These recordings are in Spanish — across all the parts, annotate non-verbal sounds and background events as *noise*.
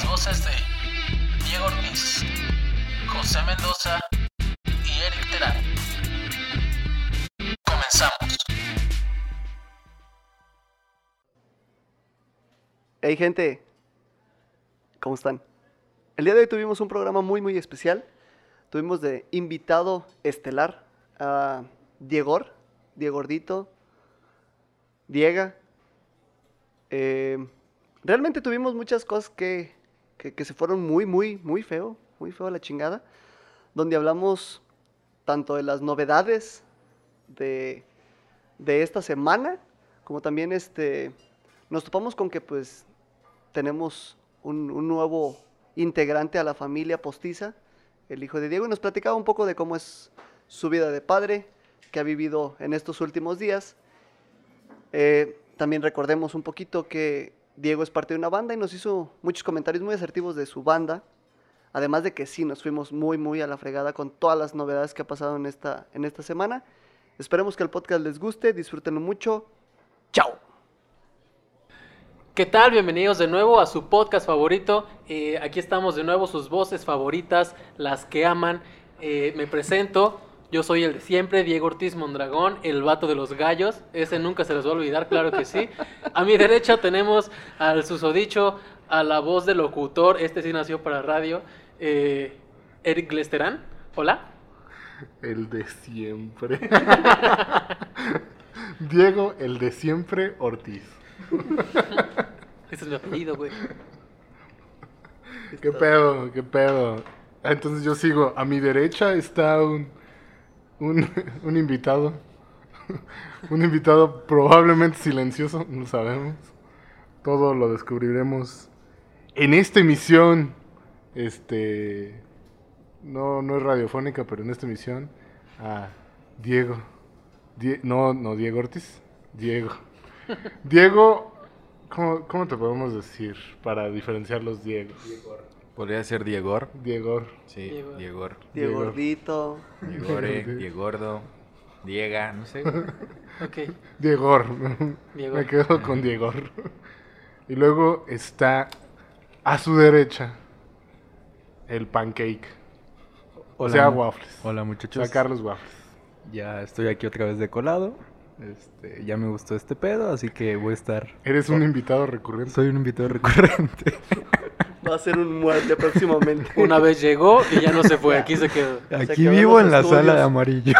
Las voces de Diego Ortiz, José Mendoza y Eric Terán. Comenzamos. Hey gente, ¿cómo están? El día de hoy tuvimos un programa muy muy especial. Tuvimos de invitado estelar a Diego, Diego Gordito, Diega. Eh, realmente tuvimos muchas cosas que, que, se fueron muy muy muy feo, muy feo a la chingada. Donde hablamos tanto de las novedades de, de esta semana, como también este, nos topamos con que pues tenemos un, un nuevo integrante a la familia postiza, el hijo de Diego, y nos platicaba un poco de cómo es su vida de padre, que ha vivido en estos últimos días. Eh, también recordemos un poquito que Diego es parte de una banda y nos hizo muchos comentarios muy asertivos de su banda. Además de que sí, nos fuimos muy, muy a la fregada con todas las novedades que ha pasado en esta, en esta semana. Esperemos que el podcast les guste, disfrútenlo mucho. ¡Chao! ¿Qué tal? Bienvenidos de nuevo a su podcast favorito. Eh, aquí estamos de nuevo, sus voces favoritas, las que aman. Eh, me presento, yo soy el de siempre, Diego Ortiz Mondragón, el vato de los gallos. Ese nunca se les va a olvidar, claro que sí. A mi derecha tenemos al susodicho, a la voz del locutor, este sí nació para radio, eh, Eric Lesterán. Hola. El de siempre. *laughs* Diego, el de siempre Ortiz. Ese es mi apellido, güey. ¿Qué pedo? ¿Qué pedo? Ah, Entonces yo sigo. A mi derecha está un, un, *laughs* un invitado. Un invitado probablemente silencioso, no sabemos. Todo lo descubriremos en esta emisión. Este. No, no es radiofónica, pero en esta emisión. A Diego. Die- no, no, Diego Ortiz. Diego. *laughs* Diego, ¿cómo, cómo te podemos decir para diferenciar los Diegos? Podría ser Diegor. Diego. Sí, Diegor. Diegor. Diego Diego. Gordito. Diegore, *laughs* Diegordo, Diega, no sé. *laughs* Ok, Diegor. Diego. Me quedo con Diegor. Y luego está a su derecha el pancake. O Hola, sea, waffles. Hola O muchachos. sea, Carlos Waffles. Ya estoy aquí otra vez de colado. Este, ya me gustó este pedo, así que voy a estar. Eres un invitado recurrente. Soy un invitado recurrente. *laughs* Va a ser un muerte próximamente. *laughs* Una vez llegó y ya no se fue, aquí se quedó. Aquí quedó vivo en la estudios. sala de amarillo.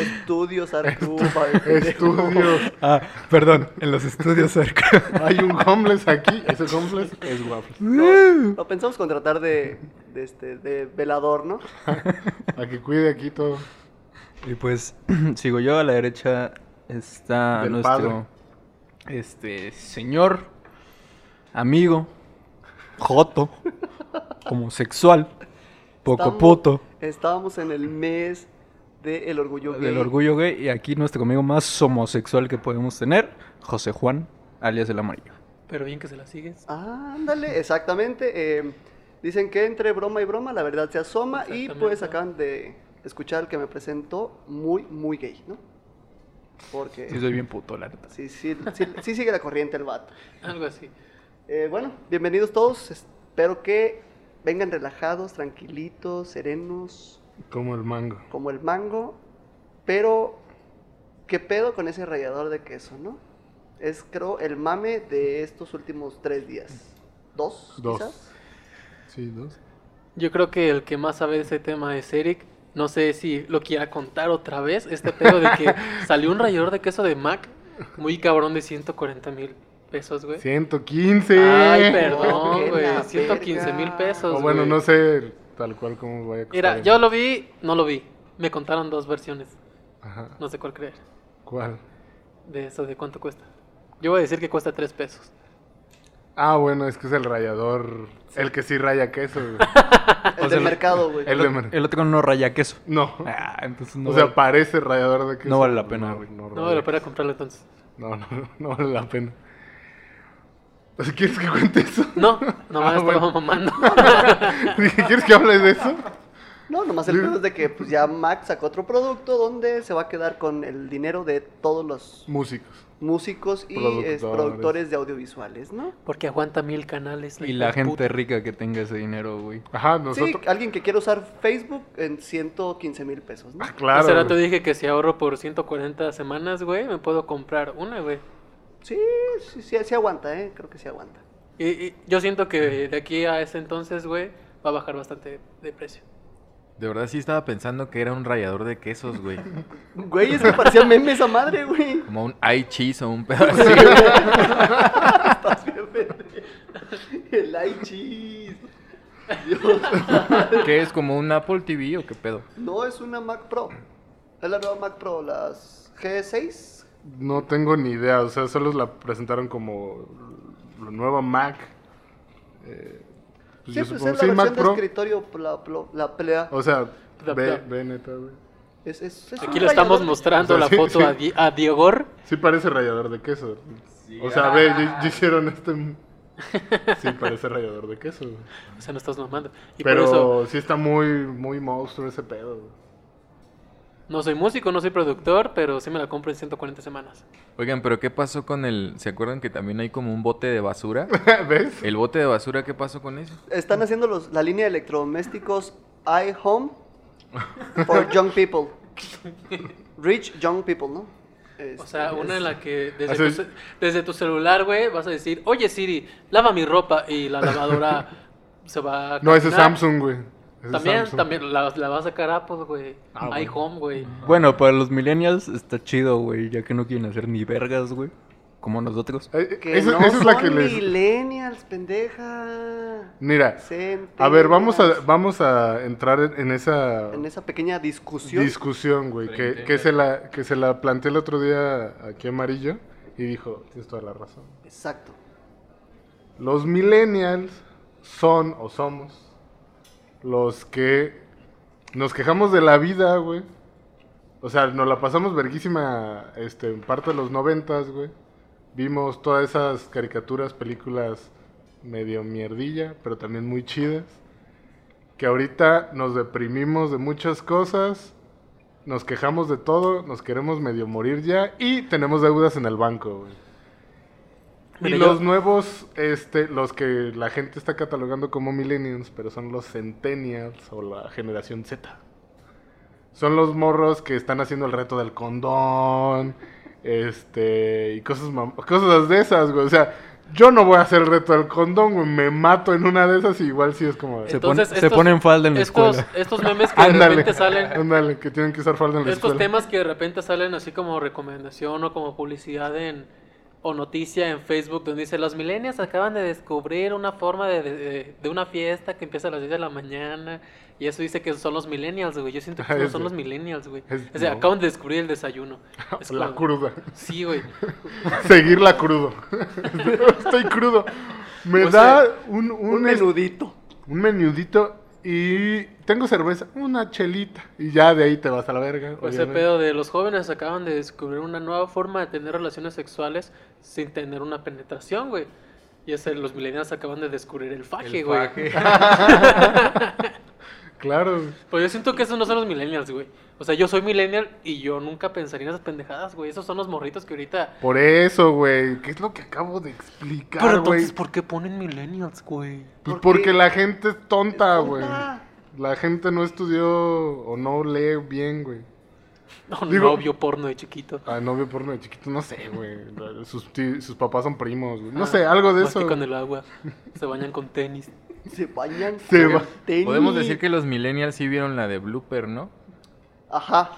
Estudios Arcuba. *laughs* Estudios. ah, perdón, en los estudios cerca. *laughs* Hay un homeless aquí. Ese homeless es Waffles. Lo pensamos contratar de, de, este, de velador, ¿no? A que cuide aquí todo. y pues *clears throat* sigo yo a la derecha está Del nuestro este señor amigo joto homosexual poco Estamos- puto Estábamos en el mes del orgullo gay. del orgullo gay y aquí nuestro amigo más homosexual que podemos tener, José Juan, alias el amarillo. Pero bien que se la sigues. Ándale, exactamente. eh, dicen que entre broma y broma la verdad se asoma y pues acaban de escuchar el que me presentó muy, muy gay, ¿no? Porque Sí soy bien puto, la neta. sí, sí, sí, sí sigue la corriente el vato. Algo así. Eh, bueno, bienvenidos todos. Espero que vengan relajados, tranquilitos, serenos, Como el mango. como el mango. Pero, ¿qué pedo con ese rallador de queso, no? Es, creo, el mame de estos últimos tres días. ¿Dos? Dos. quizás? Sí, dos. Yo creo que el que más sabe de ese tema es Eric. No sé si lo quiera contar otra vez. Este pedo de que *laughs* salió un rallador de queso de Mac muy cabrón de 140 mil pesos, güey. 115. Ay, perdón, güey. la 115 mil pesos. O bueno, no sé tal cual cómo vaya a costar. Mira, yo lo vi, no lo vi. Me contaron dos versiones. Ajá. No sé cuál creer. ¿Cuál? De eso, de cuánto cuesta. Yo voy a decir que cuesta 3 pesos. Ah, bueno, es que es el rallador. El que sí raya queso. güey. *laughs* El O del mercado, güey. el de mer- El otro no raya queso. No. Ah, entonces no. o sea, parece rallador de queso. No vale la pena, güey. No, No raya vale la pena comprarlo entonces. No, no, no, *laughs* no vale la pena. O *laughs* sea, ¿Quieres que cuente eso? No, *laughs* nomás Ah, estaba bueno. mamando. *laughs* Dije, ¿quieres que hable de eso? No, nomás el pedo es de que pues ya Mac sacó otro producto donde se va a quedar con el dinero de todos los Músicos. músicos y es, Productores. de audiovisuales, ¿no? Porque aguanta mil canales. Y la gente puta. rica que tenga ese dinero, güey. Ajá, Sí, nosotros. alguien que quiera usar Facebook en 115 mil pesos, ¿no? Ah, claro. Hace rato dije que si ahorro por 140 semanas, güey, me puedo comprar una, güey. Sí, sí, sí, sí aguanta, ¿eh? Creo que sí aguanta. Y, y yo siento que de aquí a ese entonces, güey, va a bajar bastante de precio. De verdad sí estaba pensando que era un rallador de quesos, güey. *laughs* Güey, es que parecía meme esa madre, güey. Como un i-cheese o un pedo *laughs* así. Estás bien pendejo. El iCheese. Dios. *laughs* ¿Qué es? ¿Como un Apple TV o qué pedo? No, es una Mac Pro. Es la nueva Mac Pro, las G6. No tengo ni idea, o sea, solo la presentaron como la nueva Mac. Eh, pues Sí, yo pues supongo- es sí, la Mac versión de Pro. escritorio, la, la, la pelea. O sea, La- ve, ve neta, güey. Es, es, es Aquí le estamos mostrando O sea, la sí, foto sí. a, Di- a Diegor. Sí parece rallador de queso. o sea, ve, ya, ya hicieron este... *laughs* Sí parece rallador de queso. güey. O sea, no estás mamando. Y Pero por eso sí está muy, muy monstruo ese pedo. No soy músico, no soy productor, pero sí me la compro en 140 semanas. Oigan, pero ¿qué pasó con el... ¿Se acuerdan que también hay como un bote de basura? *laughs* ¿Ves? ¿El bote de basura qué pasó con eso? Están haciendo los, la línea de electrodomésticos iHome for *laughs* young people. Rich young people, ¿no? O sea, Este, una en la que desde, Así tu, es. desde tu celular, güey, vas a decir, oye Siri, lava mi ropa y la lavadora *laughs* se va a No, ese es. Samsung, güey. También, Samsung. también la, la va a sacar Apple, güey. Ah, iHome, güey. Bueno, para los millennials está chido, güey, ya que no quieren hacer ni vergas, güey. Como nosotros. Eh, eh, Que esa, no esa es la son que les... millennials, pendeja. Mira, a ver, vamos a, vamos a entrar en, en esa En esa pequeña discusión. discusión, güey, que, que, se la, que se la planteé el otro día aquí Amarillo y dijo, tienes toda la razón. Exacto. Los millennials son o somos los que nos quejamos de la vida, güey. O sea, nos la pasamos verguísima este, en parte de los noventas, güey. Vimos todas esas caricaturas, películas medio mierdilla, pero también muy chidas. Que ahorita nos deprimimos de muchas cosas, nos quejamos de todo, nos queremos medio morir ya y tenemos deudas en el banco, güey. Y Mira, yo- los nuevos, este, los que la gente está catalogando como millennials, pero son los centennials o la generación Z. Son los morros que están haciendo el reto del condón, este, y cosas, mam- cosas de esas, güey. O sea, yo no voy a hacer el reto del condón, güey. Me mato en una de esas y igual sí es como... de- Se, Entonces, se estos- ponen falda en la Estos, escuela. estos memes *laughs* que de repente salen, ándale, que tienen que usar falda en la estos escuela. temas que de repente salen así como recomendación o como publicidad en o noticia en Facebook donde dice los millennials acaban de descubrir una forma de, de- de una fiesta que empieza a las 10 de la mañana y eso dice que son los millennials, güey. Yo siento que *laughs* no son los millennials, güey. O sea, no. acaban de descubrir el desayuno. *laughs* Es La como- cruda. Sí, güey. *laughs* Seguirla crudo. Estoy crudo. Me O da sea, un, un, menudito. un menudito y tengo cerveza, una chelita. Y ya de ahí te vas a la verga. Ese obviamente. pedo de los jóvenes acaban de descubrir una nueva forma de tener relaciones sexuales sin tener una penetración, güey. Y ese, los millennials acaban de descubrir el faje, El güey. faje. *laughs* *laughs* Claro. Pues yo siento que esos no son los millennials, güey. O sea, yo soy millennial y yo nunca pensaría en esas pendejadas, güey. Esos son los morritos que ahorita... Por eso, güey. ¿Qué es lo que acabo de explicar, Pero güey? entonces, ¿por qué ponen millennials, güey? Pues ¿Por porque qué? la gente es tonta, Es güey. tonta. La gente no estudió o no lee bien, güey. No, Digo- novio porno de chiquito. Ah, novio porno de chiquito, no sé, güey. Sus, papás son primos, güey. No Ah, sé, algo de eso. Mastican el agua, se bañan con tenis. Se bañan Se con tenis. Podemos decir que los millennials sí vieron la de Blooper, ¿no? Ajá.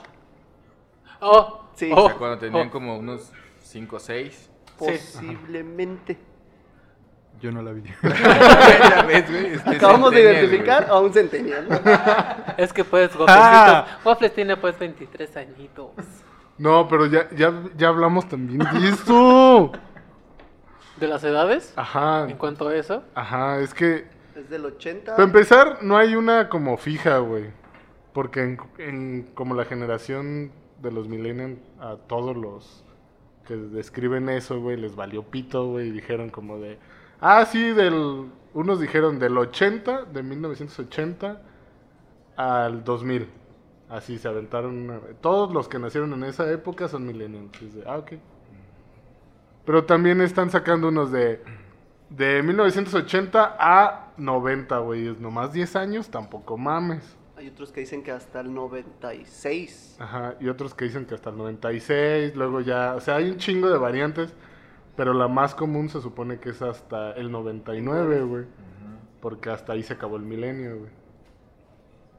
¡Oh! Sí. oh, O sea, cuando tenían oh. como unos 5 o 6. Posiblemente. Yo no la vi. *laughs* ya ves, güey. Acabamos de identificar a un centennial. ¿no? *laughs* Es que pues, Ah. Waffles, tiene pues 23 añitos. No, pero ya, ya, ya hablamos también de eso. ¿De las edades? Ajá. En cuanto a eso. Aja, es que Desde el 80. Para empezar, no hay una como fija, güey. Porque en, como la generación de los millennials, a todos los que describen eso, güey, les valió pito, güey, y dijeron como de... Ah, sí, del... Unos dijeron del 80, de 1980, al 2000. Así se aventaron. Todos los que nacieron en esa época son millennials. Ah, ok. Pero también están sacando unos de, de 1980 a 90, güey. Nomás 10 años, tampoco mames. Hay otros que dicen que hasta el 96. Ajá, y otros que dicen que hasta el 96, luego ya, o sea, hay un chingo de variantes, pero la más común se supone que es hasta el 99, güey, porque hasta ahí se acabó el milenio, güey.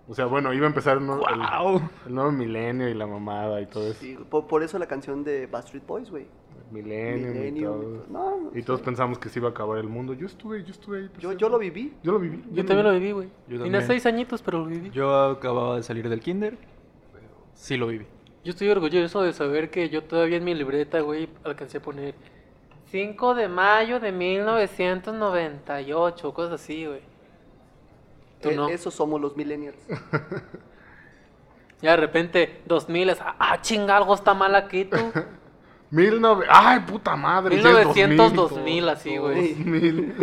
O sea, bueno, iba a empezar el, nuevo- el- ¡Wow! el nuevo milenio y la mamada y todo eso. Sí, por, por eso la canción de Backstreet Boys, güey. Millennium y Millennium todo. y todo. No, no Y todos pensamos que se iba a acabar el mundo. Yo estuve, yo estuve ahí. Yo, yo lo viví. Yo lo viví. Yo también lo viví, güey. Yo Tenía seis añitos, pero lo viví. Yo... Yo acababa de salir del kinder. pero Sí lo viví. estoy orgulloso de saber que yo todavía en mi libreta, güey, alcancé a poner 5 de mayo de 1998, cosas así, güey. Tú Eh, no. Esos somos los millennials. *laughs* Ya de repente, 2000 es, ah, chinga, algo está mal aquí, tú. *laughs* 19... ¡Ay, puta madre! ya es 1900, 2000, 2000, así, güey. 2000.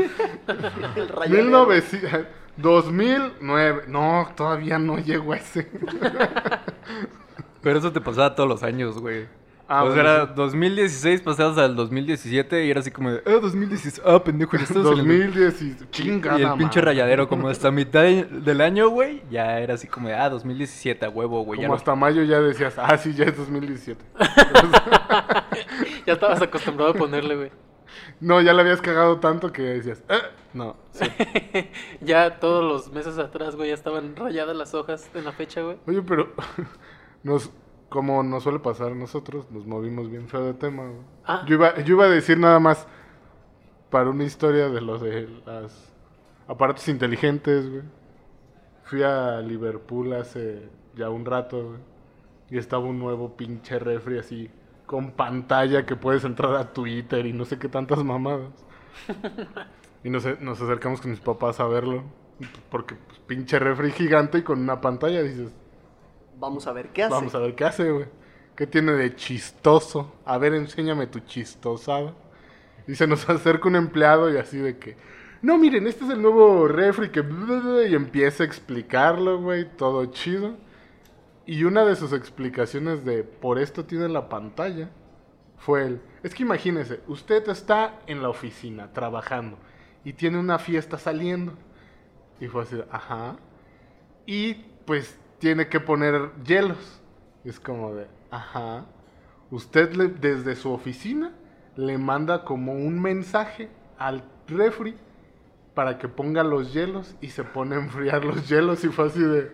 *laughs* El rayadero. 1900, 2009. No, todavía no llego a ese. *laughs* Pero eso te pasaba todos los años, güey. Ah, o sea, bueno, era sí. 2016, pasabas al 2017 y era así como de, ah, 2016, ah, pendejo, ya estás en el... 2010 y chingada Y el pinche rayadero como hasta mitad de- del año, güey, ya era así como de, ah, 2017, a huevo, güey. ya Como lo- hasta mayo ya decías, ah, sí, ya es 2017. *laughs* *laughs* Ya estabas acostumbrado a ponerle, güey. No, ya le habías cagado tanto que decías, eh, no. sí. *laughs* Ya todos los meses atrás, güey, ya estaban rayadas las hojas en la fecha, güey. Oye, pero *laughs* nos, como nos suele pasar a nosotros, nos movimos bien feo de tema. güey. Ah. Yo, iba, yo iba a decir nada más para una historia de los de los aparatos inteligentes, güey. Fui a Liverpool hace ya un rato, güey. Y estaba un nuevo pinche refri así, con pantalla que puedes entrar a Twitter y no sé qué tantas mamadas. *laughs* y nos, nos acercamos con mis papás a verlo. Porque pues, pinche refri gigante y con una pantalla dices, Vamos a ver qué hace. Vamos a ver qué hace, güey. ¿Qué tiene de chistoso? A ver, enséñame tu chistosada. Y se nos *laughs* acerca un empleado y así de que... No, miren, este es el nuevo refri que... Y empieza a explicarlo, güey. Todo chido. Y una de sus explicaciones de por esto tiene la pantalla fue el... Es que imagínese, usted está en la oficina trabajando y tiene una fiesta saliendo. Y fue así, ajá. Y pues tiene que poner hielos. Es como de, ajá. Usted le- desde su oficina le manda como un mensaje al refri para que ponga los hielos y se pone a enfriar los hielos y fue así de...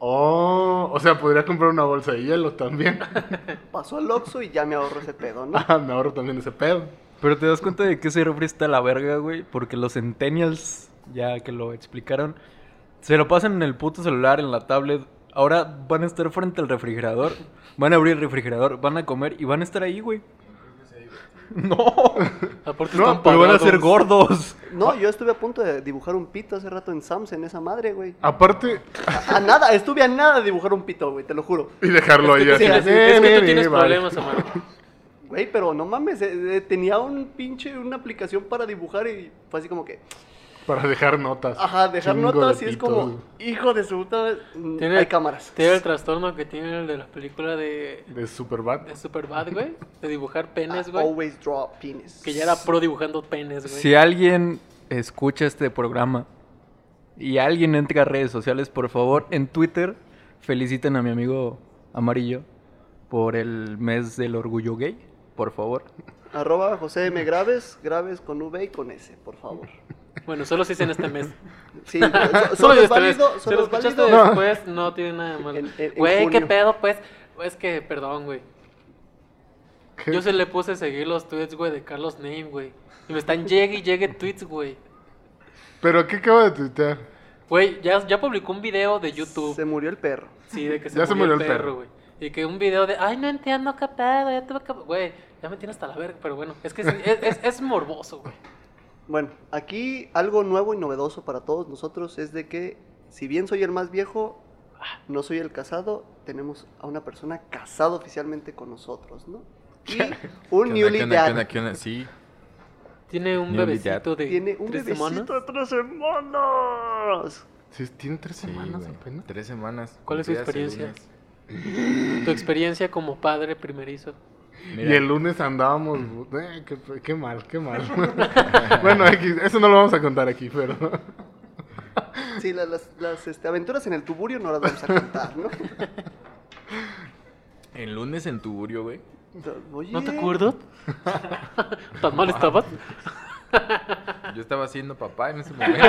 Oh, o sea, podría comprar una bolsa de hielo también. *laughs* Pasó al Oxxo y ya me ahorro ese pedo, ¿no? Ah, me ahorro también ese pedo. Pero te das cuenta de que ese refri está a la verga, güey, porque los centennials, ya que lo explicaron, se lo pasan en el puto celular, en la tablet. Ahora van a estar frente al refrigerador, van a abrir el refrigerador, van a comer y van a estar ahí, güey. *laughs* No, Aparte No, están pero van a ser gordos. No, yo estuve a punto de dibujar un pito hace rato en Sams en esa madre, güey. Aparte, A, a nada, estuve a nada de dibujar un pito, güey, te lo juro. y dejarlo ahí así. es que "Eh, tú tienes vale". problemas, Amaro. Güey, pero no mames, eh, eh, tenía un pinche, una aplicación para dibujar y fue así como que, Para dejar notas. ajá, dejar Chingo notas de y es pitos, como, hijo de su puta, mm, Tiene- hay cámaras. Tiene el trastorno que tiene el de la película de, De Superbad. de Superbad, güey. De dibujar penes, güey. Always draw penis. Que ya era pro dibujando penes, güey. Si alguien escucha este programa y alguien entra a redes sociales, por favor, en Twitter, feliciten a mi amigo Amarillo por el mes del orgullo gay, por favor. Arroba José M. Graves, Graves con V y con S, por favor. *laughs* Bueno, solo se hizo en este mes. Sí, so- *laughs* Solo solo es válido, Si solo lo es escuchaste válido. después, no tiene nada de malo. Güey, ¿qué pedo, pues? Es que, perdón, güey. Yo se le puse a seguir los tweets, güey, de Carlos Name, güey. Y me están llegue y llegue tweets, güey. ¿Pero qué acaba de tuitear? Güey, ya, ya publicó un video de YouTube. Se murió el perro. Sí, de que se, Ya se murió, el el perro, perro. güey. Y que un video de, ay, no entiendo qué pedo, ya tuve que... Güey, ya me tiene hasta la verga, pero bueno, es que es, es, es- es morboso, güey. Bueno, aquí algo nuevo y novedoso para todos nosotros es de que, si bien soy el más viejo, no soy el casado, tenemos a una persona casada oficialmente con nosotros, ¿no? *laughs* Y ¿Qué un newly dad. qué onda, qué onda? Sí. Tiene un Newly bebecito de Tiene un tres bebecito semanas. de tres semanas. Sí, tiene tres Sí, semanas güey, apenas. Tres semanas. ¿Cuál es su cumplidas el experiencia? lunes. Tu experiencia como padre primerizo. Mira, Y el lunes andábamos. eh, qué, qué mal, qué mal. *laughs* bueno, X, eso no lo vamos a contar aquí, pero. *laughs* Sí, la- las, las, este, aventuras en el tuburio no las vamos a contar, ¿no? *laughs* el lunes en Tuburio, güey. Oye, ¿No te acuerdas? ¿Tan mal estabas? Yo estaba siendo papá en ese momento.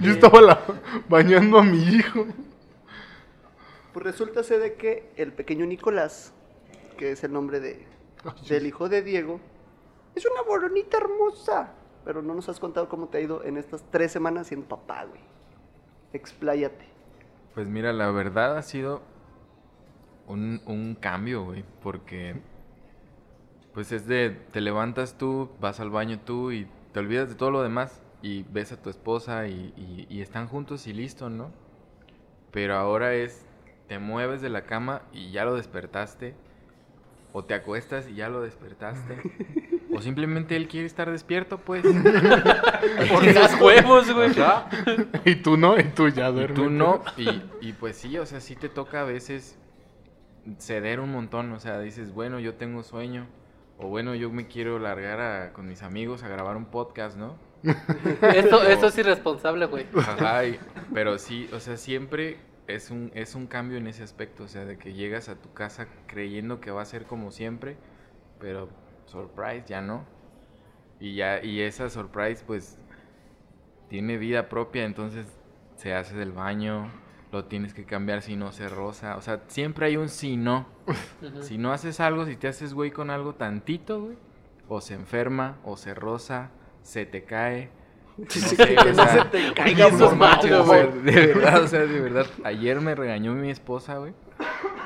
Yo estaba la- bañando a mi hijo. Pues resulta ser de que el pequeño Nicolás, que es el nombre de, *laughs* del hijo de Diego, es una boronita hermosa. Pero no nos has contado cómo te ha ido en estas tres semanas siendo papá, güey. Expláyate. Pues mira, la verdad ha sido un, un cambio, güey, porque pues es de, te levantas tú, vas al baño tú y te olvidas de todo lo demás y ves a tu esposa y, y- y están juntos y listo, ¿no? Pero ahora es, te mueves de la cama y ya lo despertaste, o te acuestas y ya lo despertaste, *laughs* o simplemente él quiere estar despierto, pues. *laughs* Por sus huevos, güey. Ajá. Y tú no, y tú ya Y duermes. tú no, y, y pues sí, o sea, sí te toca a veces ceder un montón, o sea, dices, bueno, yo tengo sueño, o bueno, yo me quiero largar a- con mis amigos a grabar un podcast, ¿no? *laughs* Esto, esto es irresponsable, güey. Ajá, y- pero sí, o sea, siempre es un, es un cambio en ese aspecto, o sea, de que llegas a tu casa creyendo que va a ser como siempre, pero surprise, ya no. Y ya, y esa surprise, pues, tiene vida propia, entonces se hace del baño, lo tienes que cambiar si no se rosa, o sea, siempre hay un si no. Si no haces algo, si te haces güey con algo tantito, güey, o se enferma, o se rosa, se te cae. No sé, que o no sea, se te caiga eso es por malo, macho, o sea, güey. de verdad, o sea, de verdad. Ayer me regañó mi esposa, güey,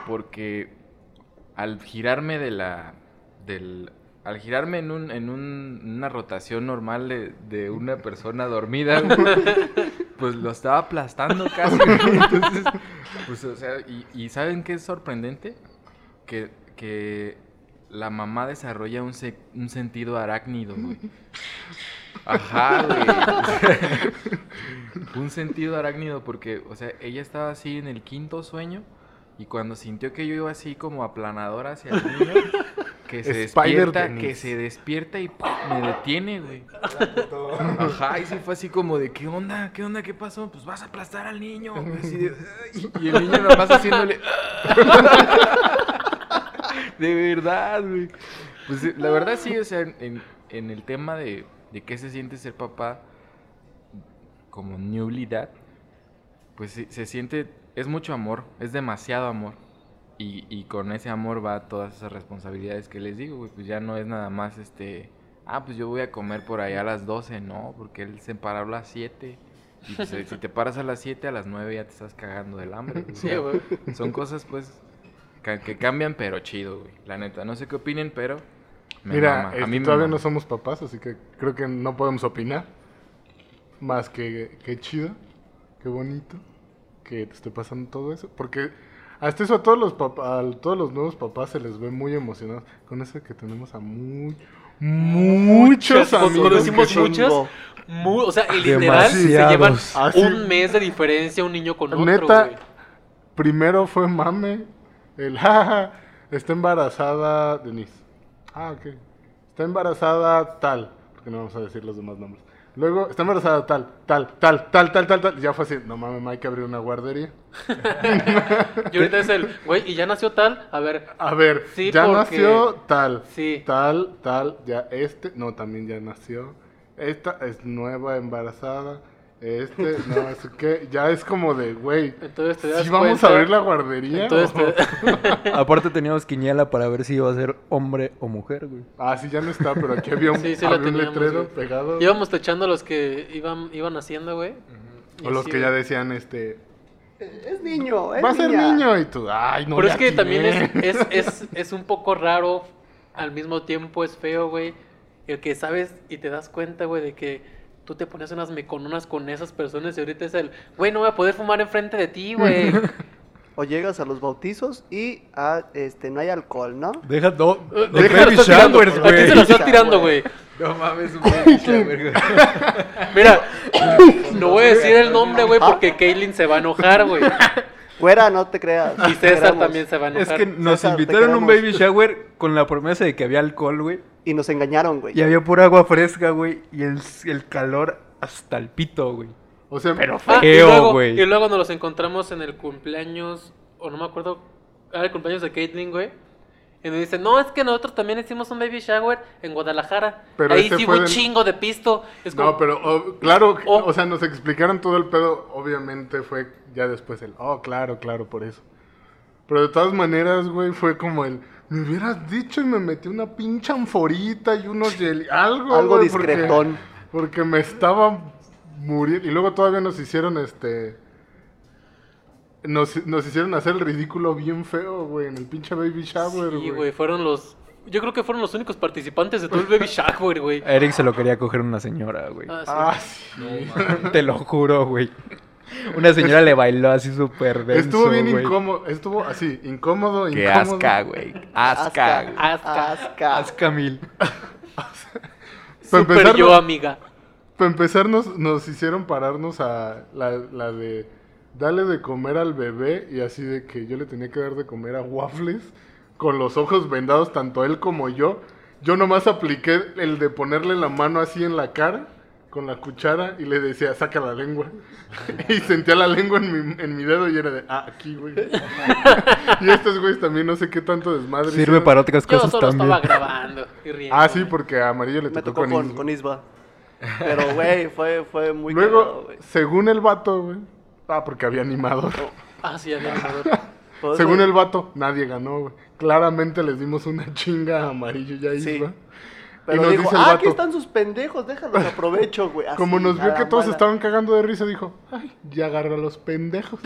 porque al girarme de la, del, al girarme en un, en un- una rotación normal de, de una persona dormida, güey, pues lo estaba aplastando casi. güey. Entonces, pues, o sea, y, y ¿saben qué es sorprendente? Que, que la mamá desarrolla un, se- un sentido arácnido, güey. Ajá, güey. un sentido arácnido porque, o sea, ella estaba así en el quinto sueño y cuando sintió que yo iba así como aplanadora hacia el niño, que se Spider despierta, que se despierta y ¡pum! me detiene, güey. Ajá, y sí fue así como de, ¿qué onda? ¿Qué onda? ¿Qué pasó? Pues vas a aplastar al niño. Así de, "Ay", y el niño nomás haciéndole... *laughs* de verdad, güey. Pues la verdad sí, o sea, en, en el tema de, de qué se siente ser papá como newly dad, pues se siente, es mucho amor, es demasiado amor. Y, y con ese amor va todas esas responsabilidades que les digo, güey. Pues ya no es nada más este, ah, pues yo voy a comer por allá a las 12, no, porque él se paró a las 7. Y pues, eh, si te paras a las 7, a las 9 ya te estás cagando del hambre. güey. *laughs* Sí, güey. son cosas, pues, que cambian, pero chido, güey. La neta, no sé qué opinen, pero me Mira, mama. este, a mí me todavía no somos papás, así que creo que no podemos opinar. Más que qué chido, qué bonito que te esté pasando todo eso. Porque hasta eso a todos los papás, a todos los nuevos papás se les ve muy emocionados. Con eso que tenemos a muy, muchos amigos. decimos que- muchas, muy- o sea, literal se llevan Ah, un mes de diferencia un niño con otro, Neta, güey. primero fue mame. El *laughs* jaja, está embarazada Denise. Ah, ok. Está embarazada tal. Porque no vamos a decir los demás nombres. Luego, está embarazada tal, tal, tal, tal, tal, tal, tal. Ya fue así, no mames, hay que abrir una guardería. *laughs* Y ahorita es el, güey, y ya nació tal, a ver, A ver, Sí, ya porque- nació tal, Sí. tal, tal, ya este, no, también ya nació. Esta es nueva embarazada. Este, no, es que ya es como de, güey, entonces te das ¿sí vamos cuenta- a abrir la guardería? Entonces te- *laughs* Aparte teníamos quiniela para ver si iba a ser hombre o mujer, güey. Ah, sí, ya no está, pero aquí había un, Sí, sí había un letrero güey. pegado. íbamos tachando los que iban, iban haciendo, güey. O los que ya decían, este, Es niño, es va a ser niño y tú, ay, no. Pero es que también es, atiné". es, *laughs* es, es un poco raro, al mismo tiempo es feo, güey. El que sabes y te das cuenta, güey, de que tú te pones unas mecononas con esas personas y ahorita es el, güey, no voy a poder fumar enfrente de ti, güey. *laughs* O llegas a los bautizos y ah, este, no hay alcohol, ¿no? Deja, no, ¿De de qué se lo baby showers, ¿A quién se lo güey. estás *laughs* tirando, güey? No mames, un baby shower, güey. Mira, *laughs* no voy a decir el nombre, güey, porque Caitlyn se va a enojar, güey. Fuera, no te creas. Y César también se va a Es enojar. que nos César, invitaron a un baby shower con la promesa de que había alcohol, güey. Y nos engañaron, güey. Y había pura agua fresca, güey. Y el, el calor hasta el pito, güey. O sea, Pero Ah, y, feo, luego, güey. y luego nos los encontramos en el cumpleaños, o no me acuerdo, ah, el cumpleaños de Caitlyn, güey. Y nos dicen, no, es que nosotros también hicimos un baby shower en Guadalajara. Pero Ahí sí fue un del- chingo de pisto. Es como, No, pero oh, claro, Oh. o sea, nos explicaron todo el pedo, obviamente fue ya después el, oh, claro, claro, por eso. Pero de todas maneras, güey, fue como el, me hubieras dicho y me metí una pinche anforita y unos gel, algo, Algo güey, porque- discretón. Porque, me estaba muriendo. Y luego todavía nos hicieron este... Nos, nos hicieron hacer el ridículo bien feo, güey, en el pinche baby shower, sí, güey. güey, fueron los... Yo creo que fueron los únicos participantes de todo el baby shower, güey. A Eric se lo quería coger una señora, güey. Ah, sí. Ah, sí. Te lo juro, güey. Una señora le bailó así súper denso, Estuvo bien incómodo, estuvo así, incómodo, Qué incómodo. asca, güey. Asca. Asca. Asca. Asca mil. Para Super empezar, yo, amiga. Para empezar, nos, nos hicieron pararnos a la, la de darle de comer al bebé y así de que yo le tenía que dar de comer a waffles con los ojos vendados, tanto él como yo. Yo nomás apliqué el de ponerle la mano así en la cara con la cuchara y le decía, saca la lengua. *laughs* y sentía la lengua en mi, en mi dedo y era de, ah, aquí, güey. *laughs* y estos güeyes también no sé qué tanto desmadre. Sirve hicieron. para otras Yo cosas solo también. estaba grabando y riendo. Ah, sí, porque a Amarillo le Me tocó, tocó con, con, Isba. *laughs* Pero, güey, fue, fue muy Luego, según el vato, güey. Ah, porque había animador. Ah, sí, había animador. Según el vato, nadie ganó, güey. Claramente les dimos una chinga a Amarillo y a Sí. Pero y nos dijo, dice el ah, vato, aquí están sus pendejos, déjalos, *laughs* aprovecho, güey. Así, como nos vio que todos mala. estaban cagando de risa, dijo, ay, ya agarra a los pendejos.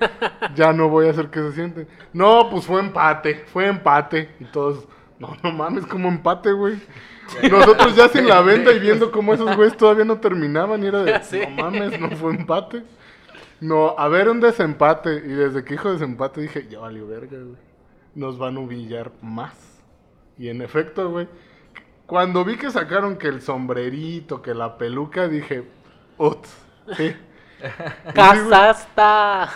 *laughs* ya no voy a hacer que se sienten. No, pues fue empate, fue empate. Y todos, no, no mames, como empate, güey. *laughs* Nosotros ya sin la venda y viendo cómo esos güeyes todavía no terminaban y era de, no mames, no fue empate. No, a ver un desempate. Y desde que dijo desempate dije, ya valió verga, güey. Nos van a humillar más. Y en efecto, güey. Cuando vi que sacaron que el sombrerito, que la peluca, dije, ut, sí. ¡Casasta!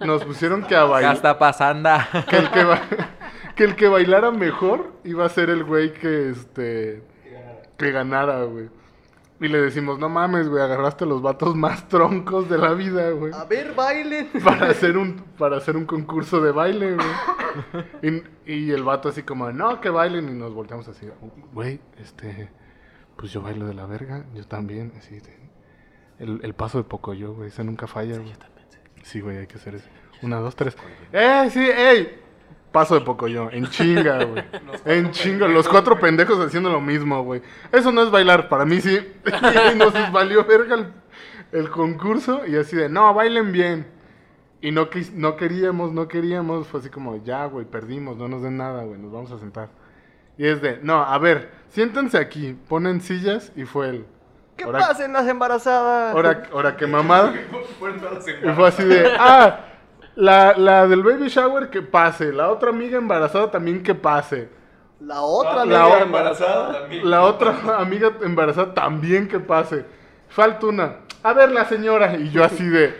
Nos pusieron que a ¿Qué bailar. está pasando? Que el que, ba- que el que bailara mejor iba a ser el güey que este que ganara, güey. Y le decimos, no mames, güey, agarraste los vatos más troncos de la vida, güey. A ver, bailen. *laughs* Para hacer un, para hacer un concurso de baile, güey. Y, y el vato así como, no, que bailen. Y nos volteamos así, güey, este, pues yo bailo de la verga, yo también. Así, el, el paso de poco yo, güey, ese nunca falla, güey. Sí, güey, hay que hacer ese. Una, dos, tres. ¡Eh, sí, ey! Paso de poco yo, en chinga, güey. En chinga, los cuatro pendejos haciendo lo mismo, güey. Eso no es bailar, para mí sí. *laughs* Y nos valió verga el, el concurso y así de, no, bailen bien. Y no, quis- no queríamos, no queríamos, fue así como, ya, güey, perdimos, no nos den nada, güey, nos vamos a sentar. Y es de, no, a ver, siéntense aquí, ponen sillas y fue el... ¿Qué ahora- pasen las embarazadas? Ahora, ahora que mamada. *laughs* Y fue así de, ah, la, la del baby shower que pase, la otra amiga embarazada también que pase. La otra La amiga embarazada. La otra amiga embarazada también que pase. Falta una. A ver, la señora. Y yo así de.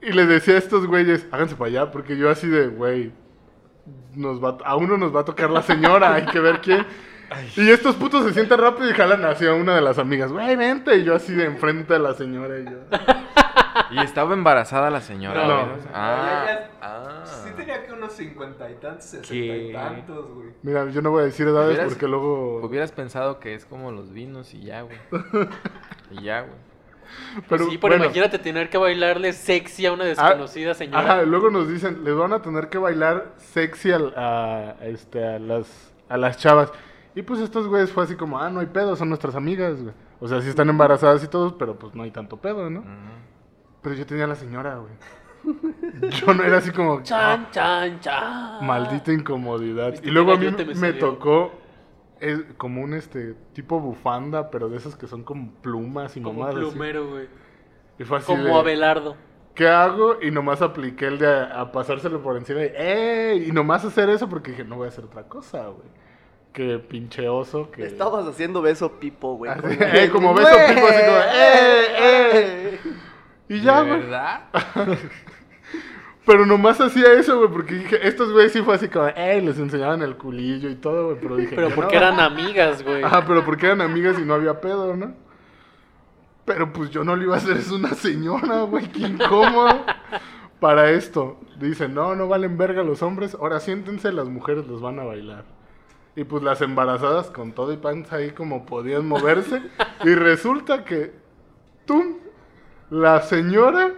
Y le decía a estos güeyes, háganse para allá, porque yo así de, güey, nos va, a uno nos va a tocar la señora, hay que ver quién. Y estos putos se sientan rápido y jalan hacia una de las amigas, güey, vente. Y yo así de enfrente de la señora. Y yo, *laughs* Y estaba embarazada la señora. No. güey, Ah, ah. Sí tenía que unos cincuenta y tantos, sesenta ¿Qué? y tantos, güey. mira, yo no voy a decir edades Hubieras- porque luego. Hubieras pensado que es como los vinos y ya, güey. *laughs* Y ya, güey. Pero, sí, pero bueno. imagínate tener que bailarle sexy a una desconocida señora. Ajá, luego nos dicen, les van a tener que bailar sexy al- a, a, este, a, las, a las chavas. Y pues estos güeyes fue así como, ah, no hay pedo, son nuestras amigas, güey. O sea, sí están embarazadas y todos, pero pues no hay tanto pedo, ¿no? Pero yo tenía a la señora, güey. *laughs* Yo no era así como, Chan, chan, chan. maldita incomodidad. Y luego a mí me tocó eh, como un este tipo bufanda, pero de esas que son como plumas y Como mamadas. así. plumero, güey. Y fue así Como de, Abelardo. ¿Qué hago? Y nomás apliqué el de a, a pasárselo por encima de ¡Ey! Y nomás hacer eso porque dije, no voy a hacer otra cosa, güey. Que pinche oso. Que... Estabas haciendo beso pipo, güey. Así, con- eh, como beso pipo, así como, ¡eh, eh! Y ya, ¿De güey. verdad? *laughs* Pero nomás hacía eso, güey, porque dije, estos güeyes sí fue así como, ¡eh! Les enseñaban el culillo y todo, güey, pero dije, Pero porque no. eran amigas, güey. Ajá, pero porque eran amigas y no había pedo, ¿no? Pero pues yo no le iba a hacer eso a una señora, güey, qué incómodo. Para esto, dicen, no, no valen verga los hombres, ahora siéntense, las mujeres los van a bailar. Y pues las embarazadas con todo y panza ahí como podían moverse. y resulta que, ¡tum! La señora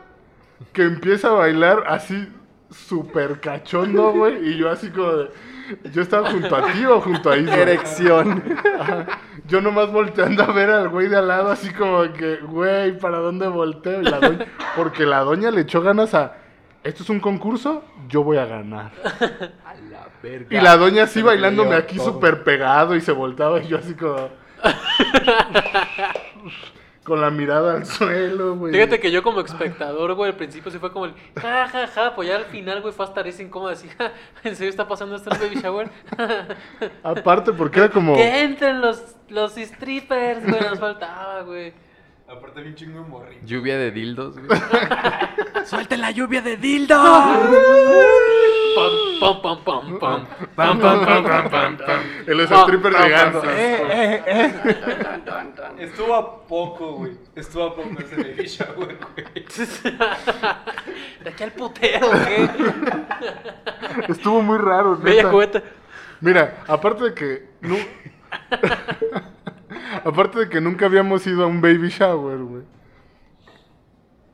que empieza a bailar así súper cachondo, güey. Y yo así como de... Yo estaba junto a ti o junto a Isma. Erección. Ajá. Yo nomás volteando a ver al güey de al lado, así como que, güey, ¿para dónde volteo? Y la doña- porque la doña le echó ganas a, esto es un concurso, yo voy a ganar. *laughs* Verga. Y la doña así bailándome aquí súper pegado y se voltaba y yo así como... *laughs* con la mirada al suelo, güey. Fíjate que yo como espectador, güey, al principio sí fue como el ja, ja, ja, pues ya al final, güey, fue hasta ese incómodo así, ja, ¿en serio está pasando esto en el baby shower? Aparte porque era *laughs* como... Que entren los, los strippers, güey, nos faltaba, güey. Aparte, bien chingo de morrito. Lluvia de dildos, güey. *laughs* ¡Suelten la lluvia de dildo! Pam, pam, pam, pam, pam, pam, pam, pam, pam, pam, los Pam, strippers pam, llegando. Eh, eh, eh. Estuvo a poco, güey. Estuvo a poco ese baby shower, güey. De aquí al putero, güey. Estuvo muy raro, Bella neta. cubeta. Mira, aparte de que... nu- *laughs* aparte de que nunca habíamos ido a un baby shower, güey.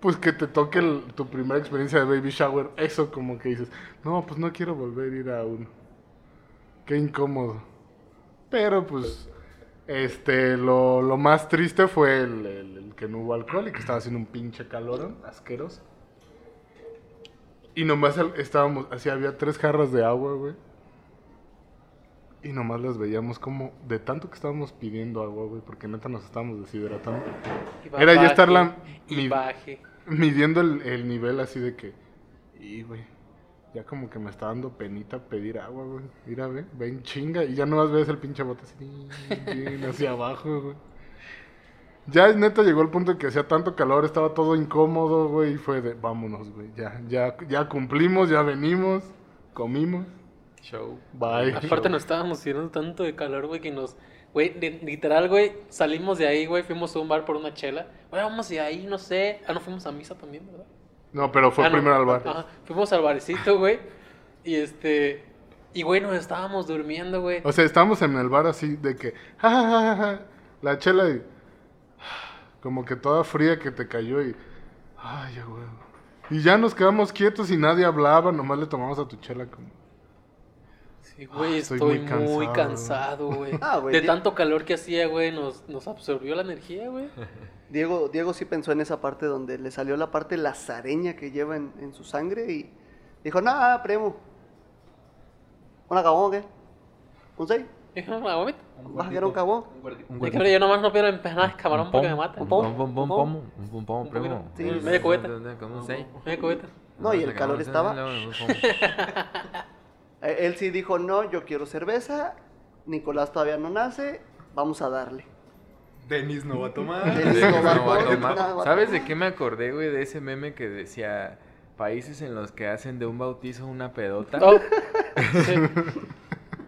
Pues que te toque tu primera experiencia de baby shower, eso como que dices, no, pues no quiero volver a ir a uno. Qué incómodo. Pero pues, este, lo, lo más triste fue el, el- que no hubo alcohol y que estaba haciendo un pinche calorón, asqueroso. Y nomás estábamos, así había tres jarras de agua, güey. Y nomás las veíamos como de tanto que estábamos pidiendo agua, güey, porque neta nos estábamos deshidratando. Y va, Era ya baje, estarla Y mi- baje. midiendo el, el nivel así de que, y güey, ya como que me está dando penita pedir agua, güey. Mira, ve, ven chinga, y ya nomás ves el pinche bote así, bien hacia abajo, güey. Ya neta llegó el punto en que hacía tanto calor, estaba todo incómodo, güey, y fue de, vámonos, güey, ya, ya, ya cumplimos, ya venimos, comimos, Show. bye. Aparte nos estábamos tirando tanto de calor, güey, que nos... Güey, li- literal, güey, salimos de ahí, güey, fuimos a un bar por una chela. Güey, vamos de ahí, no sé. Ah, no, fuimos a misa también, ¿verdad? No, pero fue Ah, no. primero al bar. Ajá, fuimos al barecito, güey. Y este... Y, güey, nos estábamos durmiendo, güey. O sea, estábamos en el bar así de que, ja, ja, ja, ja, ja, la chela y como que toda fría que te cayó y, ay, ya, güey. Y ya nos quedamos quietos y nadie hablaba, nomás le tomamos a tu chela como, Sí, güey, Ah, estoy estoy muy muy cansado. güey. *laughs* Ah, güey, de tanto calor que hacía, güey, nos, nos absorbió la energía, güey. *laughs* Diego, Diego sí pensó en esa parte donde le salió la parte lazareña que lleva en, en su sangre y dijo, nada, primo. ¿Un acabón o qué? ¿Un seis? "Ah, vomita". ¿Vas a querer un cabón? De que yo nomás no quiero empezar camarón porque me mata. Un pom, Pom, pom, pom, un pom. pom, un pom, pom, Un primo. Sí, media cubeta. Media cubeta. No, y el calor estaba- *laughs* Él sí dijo, no, yo quiero cerveza, Nicolás todavía no nace, vamos a darle. Denis no va a tomar. Denis De- no va a no va a tomar, ¿Sabes de qué me acordé, güey? De ese meme que decía países en los que hacen de un bautizo una pedota. Oh. *laughs* Sí.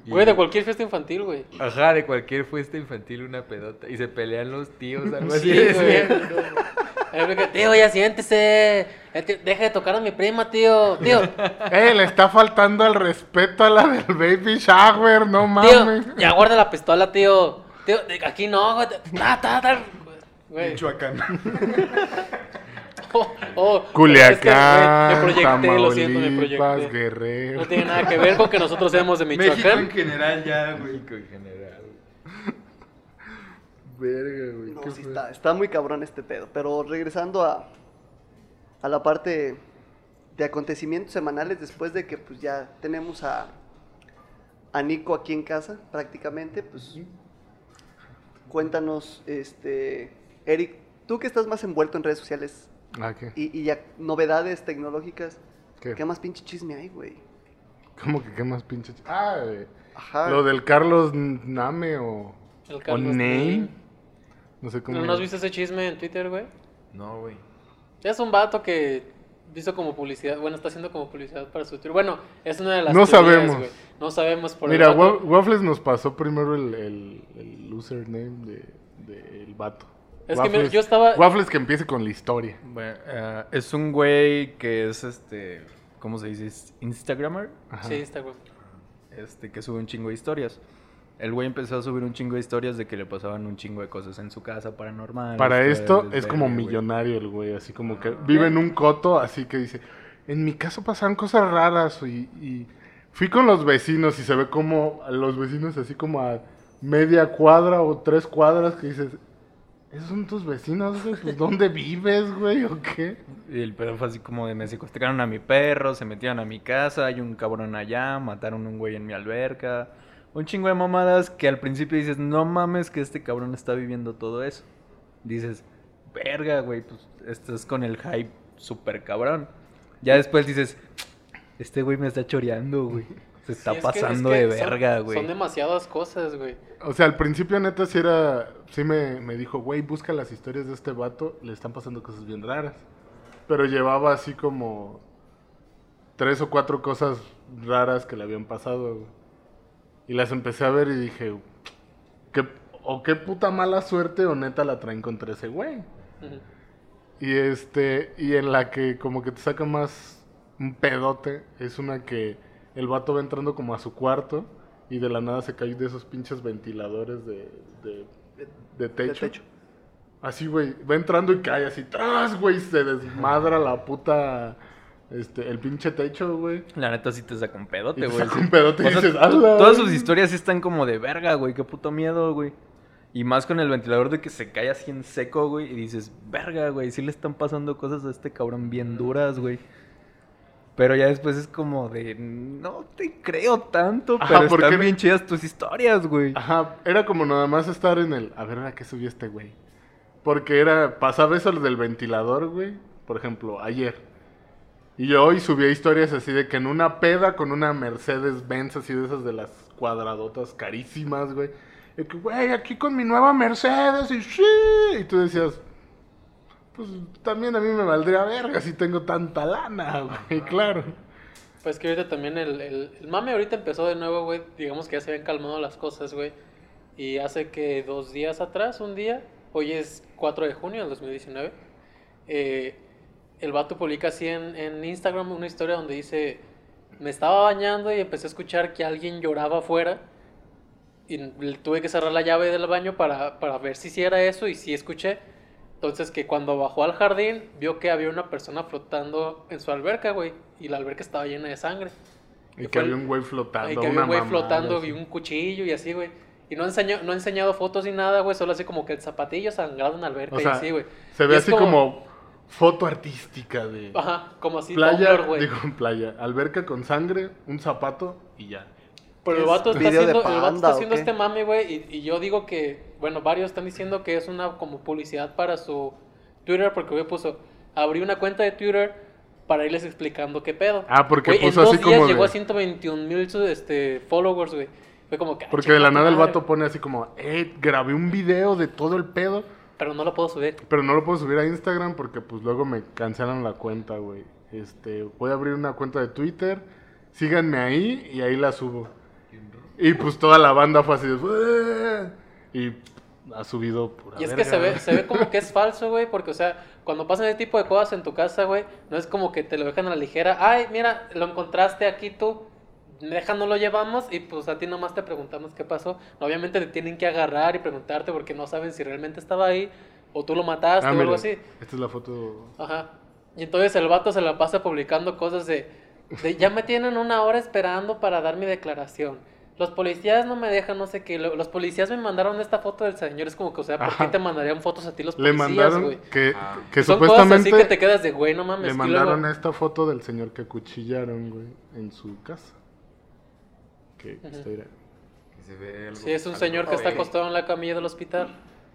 Y- Güey, de cualquier fiesta infantil, güey. Ajá, de cualquier fiesta infantil una pedota. Y se pelean los tíos, algo así. *laughs* Sí, güey. Ahí me Tío, ya siéntese. Deja de tocar a mi prima, tío. Tío, eh, le está faltando el respeto a la del baby shower, no tío. mames. Ya guarda la pistola, tío. Tío, aquí no, güey. Ta, ta, ta. Güey. Michoacán. Oh, oh, Culiacán, es que, güey, me proyecté, lo siento, me proyecté. Guerrero. No tiene nada que ver con que nosotros seamos de México Michoacán. en general ya, güey. México en general. Verga, güey. No, sí fue. está, está muy cabrón este pedo. Pero regresando a, a la parte de acontecimientos semanales, después de que pues ya tenemos a, a Nico aquí en casa, prácticamente, pues cuéntanos, este, Eric, tú que estás más envuelto en redes sociales Ah, ¿qué? y, y ya novedades tecnológicas, ¿Qué? ¿qué más pinche chisme hay, güey? ¿Cómo que qué más pinche? ch- Ah, eh, Ajá. Lo del Carlos Name o, El o Carlos Name. No sé cómo. ¿No, ¿No has visto ese chisme en Twitter, güey? No, güey. Es un vato que hizo como publicidad, bueno, está haciendo como publicidad para su Twitter. Bueno, es una de las No sabemos. güey. No sabemos por Mira, vato. Waffles nos pasó primero el, el, el username de, de el vato. Es que mira, yo estaba- Waffles que empiece con la historia. Bueno, eh, es un güey que es este. ¿Cómo se dice? ¿Es Instagramer. Ajá. Sí, güey. Este, que sube un chingo de historias. El güey empezó a subir un chingo de historias de que le pasaban un chingo de cosas en su casa paranormal. Para esto es como millonario el güey, así como que vive en un coto, así que dice, en mi casa pasaban cosas raras y, y fui con los vecinos y se ve como a los vecinos así como a media cuadra o tres cuadras que dices, ¿esos son tus vecinos? Pues, *laughs* ¿dónde vives, güey? ¿O qué? Y el pedo fue así como de me secuestraron a mi perro, se metieron a mi casa, hay un cabrón allá, mataron a un güey en mi alberca. Un chingo de mamadas que al principio dices, no mames que este cabrón está viviendo todo eso. Dices, verga, güey, pues estás con el hype súper cabrón. Ya después dices, este güey me está choreando, güey. Se está Sí, es que- es pasando que de son- verga, güey. Son demasiadas cosas, güey. O sea, al principio neta sí era, sí me, me dijo, güey, busca las historias de este vato, le están pasando cosas bien raras. Pero llevaba así como tres o cuatro cosas raras que le habían pasado, güey. Y las empecé a ver y dije, ¿qué, o qué puta mala suerte o neta la traen contra ese güey. Y este, y en la que como que te saca más un pedote, es una que el vato va entrando como a su cuarto y de la nada se cae de esos pinches ventiladores de, de, de techo. techo. Así, güey, va entrando y cae así, tras, güey, se desmadra la puta, este, el pinche techo, güey. La neta sí te saca un pedote, te güey. saca sí. un pedote y O sea, dices, to- "Ala". Todas sus historias sí están como de verga, güey. Qué puto miedo, güey. Y más con el ventilador de que se cae así en seco, güey. Y dices, verga, güey. Sí le están pasando cosas a este cabrón bien duras, güey. Pero ya después es como de, no te creo tanto, Ajá, pero porque- están bien chidas tus historias, güey. Ajá, era como nada más estar en el, a ver a qué subió este güey. Porque era, pasaba eso del ventilador, güey, por ejemplo, ayer. Y yo hoy subía historias así de que en una peda con una Mercedes Benz, así de esas de las cuadradotas carísimas, güey. Y que, güey, aquí con mi nueva Mercedes y sí. Y tú decías, pues también a mí me valdría verga si tengo tanta lana, güey, claro. Pues que ahorita también el, el, el mame ahorita empezó de nuevo, güey. Digamos que ya se habían calmado las cosas, güey. Y hace que dos días atrás, un día, hoy es 4 de junio del 2019, eh, el vato publica así en, en Instagram una historia donde dice, me estaba bañando y empecé a escuchar que alguien lloraba afuera. Y tuve que cerrar la llave del baño para, para ver si sí era eso y sí escuché. Entonces que cuando bajó al jardín vio que había una persona flotando en su alberca, güey. Y la alberca estaba llena de sangre. Y Y que fue había un güey flotando. Ahí que había un güey flotando y un cuchillo y así, güey. Y no enseñó, no ha enseñado fotos ni nada, güey. Solo así como que el zapatillo sangrado en la alberca O y así, güey. Se Y ve así como... foto artística de Ajá, como así playa, Tumblr, güey. digo *laughs* playa, alberca con sangre, un zapato y ya. Pero el ¿Es vato está haciendo, el vato panda está o haciendo qué? este mame, güey. Y, y yo digo que, bueno, varios están diciendo que es una como publicidad para su Twitter, porque güey puso, abrí una cuenta de Twitter para irles explicando qué pedo. Ah, porque Güey, puso en dos así días como llegó de- a 121 mil este, followers, güey. Fue como que. ah, Porque de la nada el vato pone así como, eh, grabé un video de todo el pedo, Pero no lo puedo subir. pero no lo puedo subir a Instagram porque pues luego me cancelan la cuenta, güey. Este, voy a abrir una cuenta de Twitter, síganme ahí y ahí la subo. Y pues toda la banda fue así y ha subido pura Y es que se ve, se ve como que es falso, güey, porque, o sea, cuando pasan ese tipo de cosas en tu casa, güey, no es como que te lo dejan a la ligera. Ay, mira, lo encontraste aquí tú, deja, no lo llevamos y pues a ti nomás te preguntamos qué pasó. Obviamente te tienen que agarrar y preguntarte porque no saben si realmente estaba ahí o tú lo mataste Ah, o algo mira, así. Esta es la foto. Ajá. Y entonces el vato se la pasa publicando cosas de, de, ya me tienen una hora esperando para dar mi declaración. Los policías no me dejan, no sé qué. Lo- Los policías me mandaron esta foto del señor. Es como que, o sea, ¿por Ajá. qué te mandarían fotos a ti los Le policías, mandaron güey? que, Ah. que Son cosas supuestamente así que te quedas de, güey, no mames. le mandaron luego- esta foto del señor que acuchillaron, güey, en su casa. Que Ujú. está ahí. Que se ve algo- Sí, es un algo señor que está acostado en la camilla del hospital.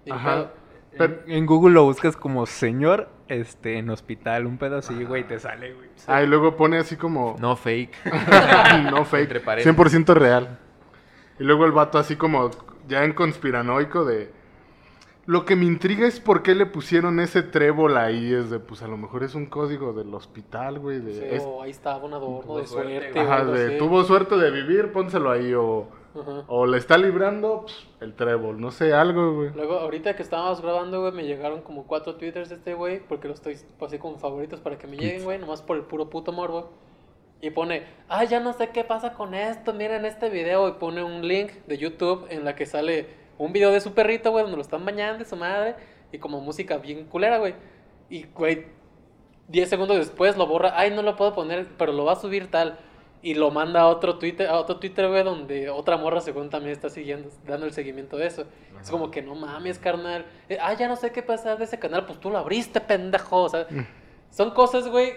Ajá. pedo. Pero- En, Google lo buscas como señor este, en hospital, un así, güey, te sale, güey. Ah, y luego pone así como No fake. *laughs* no fake, Entre paréntesis. 100% real. Y luego el vato así como ya en conspiranoico de... Lo que me intriga es por qué le pusieron ese trébol ahí. Es de, pues a lo mejor es un código del hospital, güey. De, Sí, es- o ahí estaba un adorno de suerte, suerte. ajá, de, tuvo suerte de vivir, pónselo ahí. O, Ajá. o le está librando pues, el trébol. No sé, algo, güey. Luego, ahorita que estábamos grabando, güey, me llegaron como cuatro twitters de este güey, porque los estoy así como favoritos para que me lleguen, güey, nomás por el puro puto morbo. Y pone, ah, ya no sé qué pasa con esto, miren este video. Y pone un link de YouTube en la que sale un video de su perrito, güey, donde lo están bañando de su madre. Y como música bien culera, güey. Y, güey, 10 segundos después lo borra, ay, no lo puedo poner, pero lo va a subir tal. Y lo manda a otro Twitter, a otro Twitter, güey, donde otra morra según también está siguiendo, dando el seguimiento de eso. Es como que no mames, carnal. Eh, ah, ya no sé qué pasar de ese canal, pues tú lo abriste, pendejo. O sea, son cosas, güey,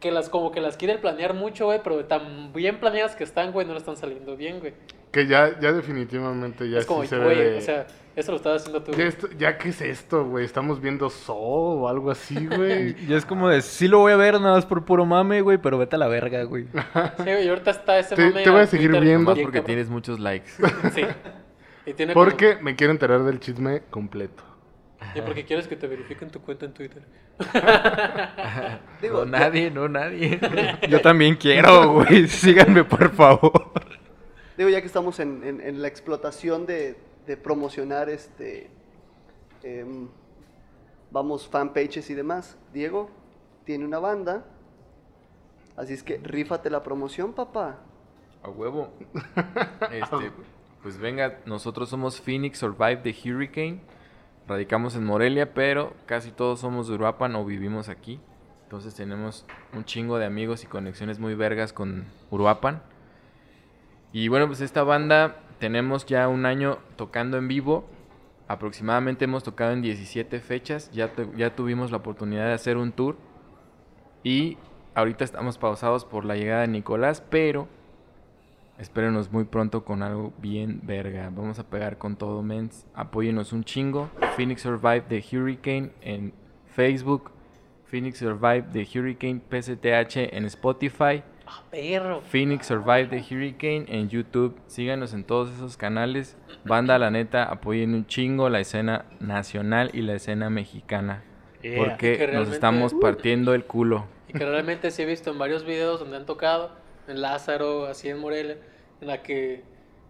que las como que las quieren planear mucho, güey, pero tan bien planeadas que están, güey, no le están saliendo bien, güey. Que ya, ya definitivamente ya es como, sí se ve güey, de- o sea, eso lo estás haciendo tú. Ya, esto- ya qué es esto, güey. Estamos viendo Saw o algo así, *laughs* güey. Y es como de, sí lo voy a ver nada más por puro mame, güey, pero vete a la verga, güey. *laughs* Sí, güey, ahorita está ese Te- mame te voy a seguir Twitter viendo. Bien porque cabrón. tienes muchos likes. *laughs* Sí. Y tiene como- Porque me quiero enterar del chisme completo. Y porque quieres que te verifiquen tu cuenta en Twitter. *laughs* Digo, no nadie, no nadie. *laughs* Yo también quiero, güey. Síganme, por favor. Digo, ya que estamos en, en- en la explotación de, de promocionar este, em, vamos, fanpages y demás, Diego tiene una banda, así es que rífate la promoción, papá. A huevo. *laughs* Este, pues venga, nosotros somos Phoenix Survive the Hurricane. Radicamos en Morelia, pero casi todos somos de Uruapan o vivimos aquí. Entonces tenemos un chingo de amigos y conexiones muy vergas con Uruapan. Y bueno, pues esta banda tenemos ya un año tocando en vivo. Aproximadamente hemos tocado en 17 fechas. Ya, ya tuvimos la oportunidad de hacer un tour. Y ahorita estamos pausados por la llegada de Nicolás, pero espérenos muy pronto con algo bien verga. Vamos a pegar con todo, mens. Apóyenos un chingo. Phoenix Survive the Hurricane en Facebook. Phoenix Survive the Hurricane PCTH en Spotify. Ah, perro. Phoenix Survive the Hurricane en YouTube. Síganos en todos esos canales. Banda, la neta, apoyen un chingo la escena nacional y la escena mexicana. Y Porque que nos estamos partiendo el culo. Y que realmente sí he visto en varios videos donde han tocado, en Lázaro, así en Morelia, en la que,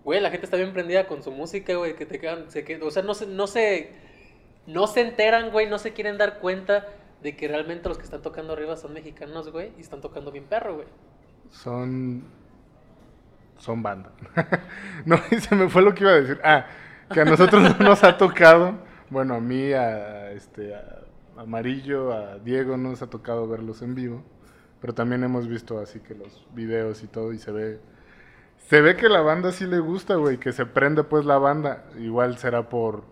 güey, la gente está bien prendida con su música, güey, que te quedan, se que- o sea, no se, no se, no se enteran, güey, no se quieren dar cuenta de que realmente los que están tocando arriba son mexicanos, güey, y están tocando bien perro, güey. Son. Son banda. *laughs* no, *laughs* se me fue lo que iba a decir. Ah, que a nosotros no nos ha tocado. Bueno, a mí, a, este, a Amarillo, a Diego no nos ha tocado verlos en vivo. Pero también hemos visto así que los videos y todo y se ve. Se ve que la banda sí le gusta, güey, que se prende pues la banda. Igual será por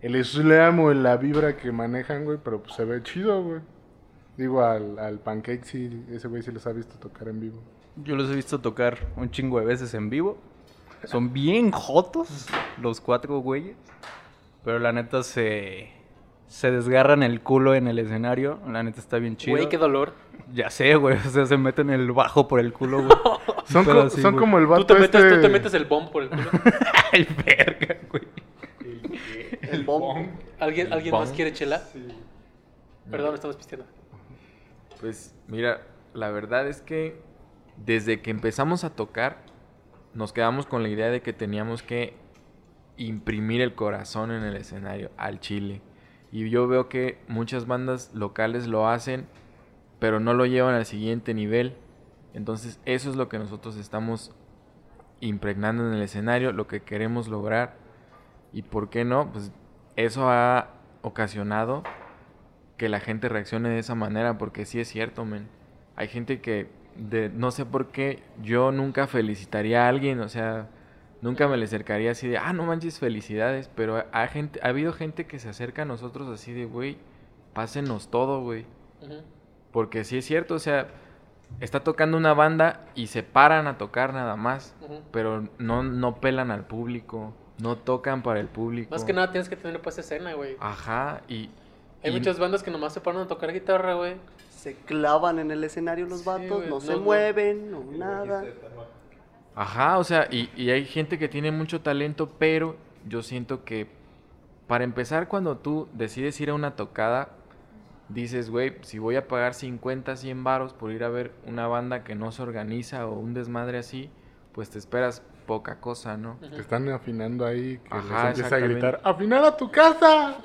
el slam o la vibra que manejan, güey, pero pues se ve chido, güey. Digo, al, al Pancake sí, ese güey sí los ha visto tocar en vivo. Yo los he visto tocar un chingo de veces en vivo. Son bien jotos los cuatro güeyes. Pero la neta se, se desgarran el culo en el escenario. La neta está bien chido. Güey, qué dolor. Ya sé, güey. *laughs* O sea, se meten el bajo por el culo, güey. *laughs* Son, Pero co- así, son güey. como el Tú vato te, metes, este... tú te metes el bomb por el culo. *laughs* Ay, verga, güey. El bomb. ¿Alguien, ¿alguien más quiere chela? Perdón, estamos pisteando. Pues mira, la verdad es que desde que empezamos a tocar, nos quedamos con la idea de que teníamos que imprimir el corazón en el escenario, al chile. Y yo veo que muchas bandas locales lo hacen, pero no lo llevan al siguiente nivel. Entonces eso es lo que nosotros estamos impregnando en el escenario, lo que queremos lograr. Y por qué no, pues eso ha ocasionado que la gente reaccione de esa manera, porque sí es cierto, men. Hay gente que, de, no sé por qué, yo nunca felicitaría a alguien, o sea, nunca me le acercaría así de, ah, no manches, felicidades, pero ha, gente, ha habido gente que se acerca a nosotros así de, güey, pásenos todo, güey. Ujú. Porque sí es cierto, o sea, está tocando una banda y se paran a tocar nada más, pero no, no pelan al público, no tocan para el público. Más que nada tienes que tener pues escena, güey. Ajá, y... Hay y- muchas bandas que nomás se paran a tocar guitarra, güey. Se clavan en el escenario los Sí, vatos, güey, no, no, se no. mueven, no nada. Ajá, o sea, y, y hay gente que tiene mucho talento, pero yo siento que para empezar, cuando tú decides ir a una tocada, dices, güey, si voy a pagar 50, 100 varos por ir a ver una banda que no se organiza o un desmadre así, pues te esperas poca cosa, ¿no? Que están afinando ahí, que Ajá, les empieza a gritar, ¡afinar a tu casa!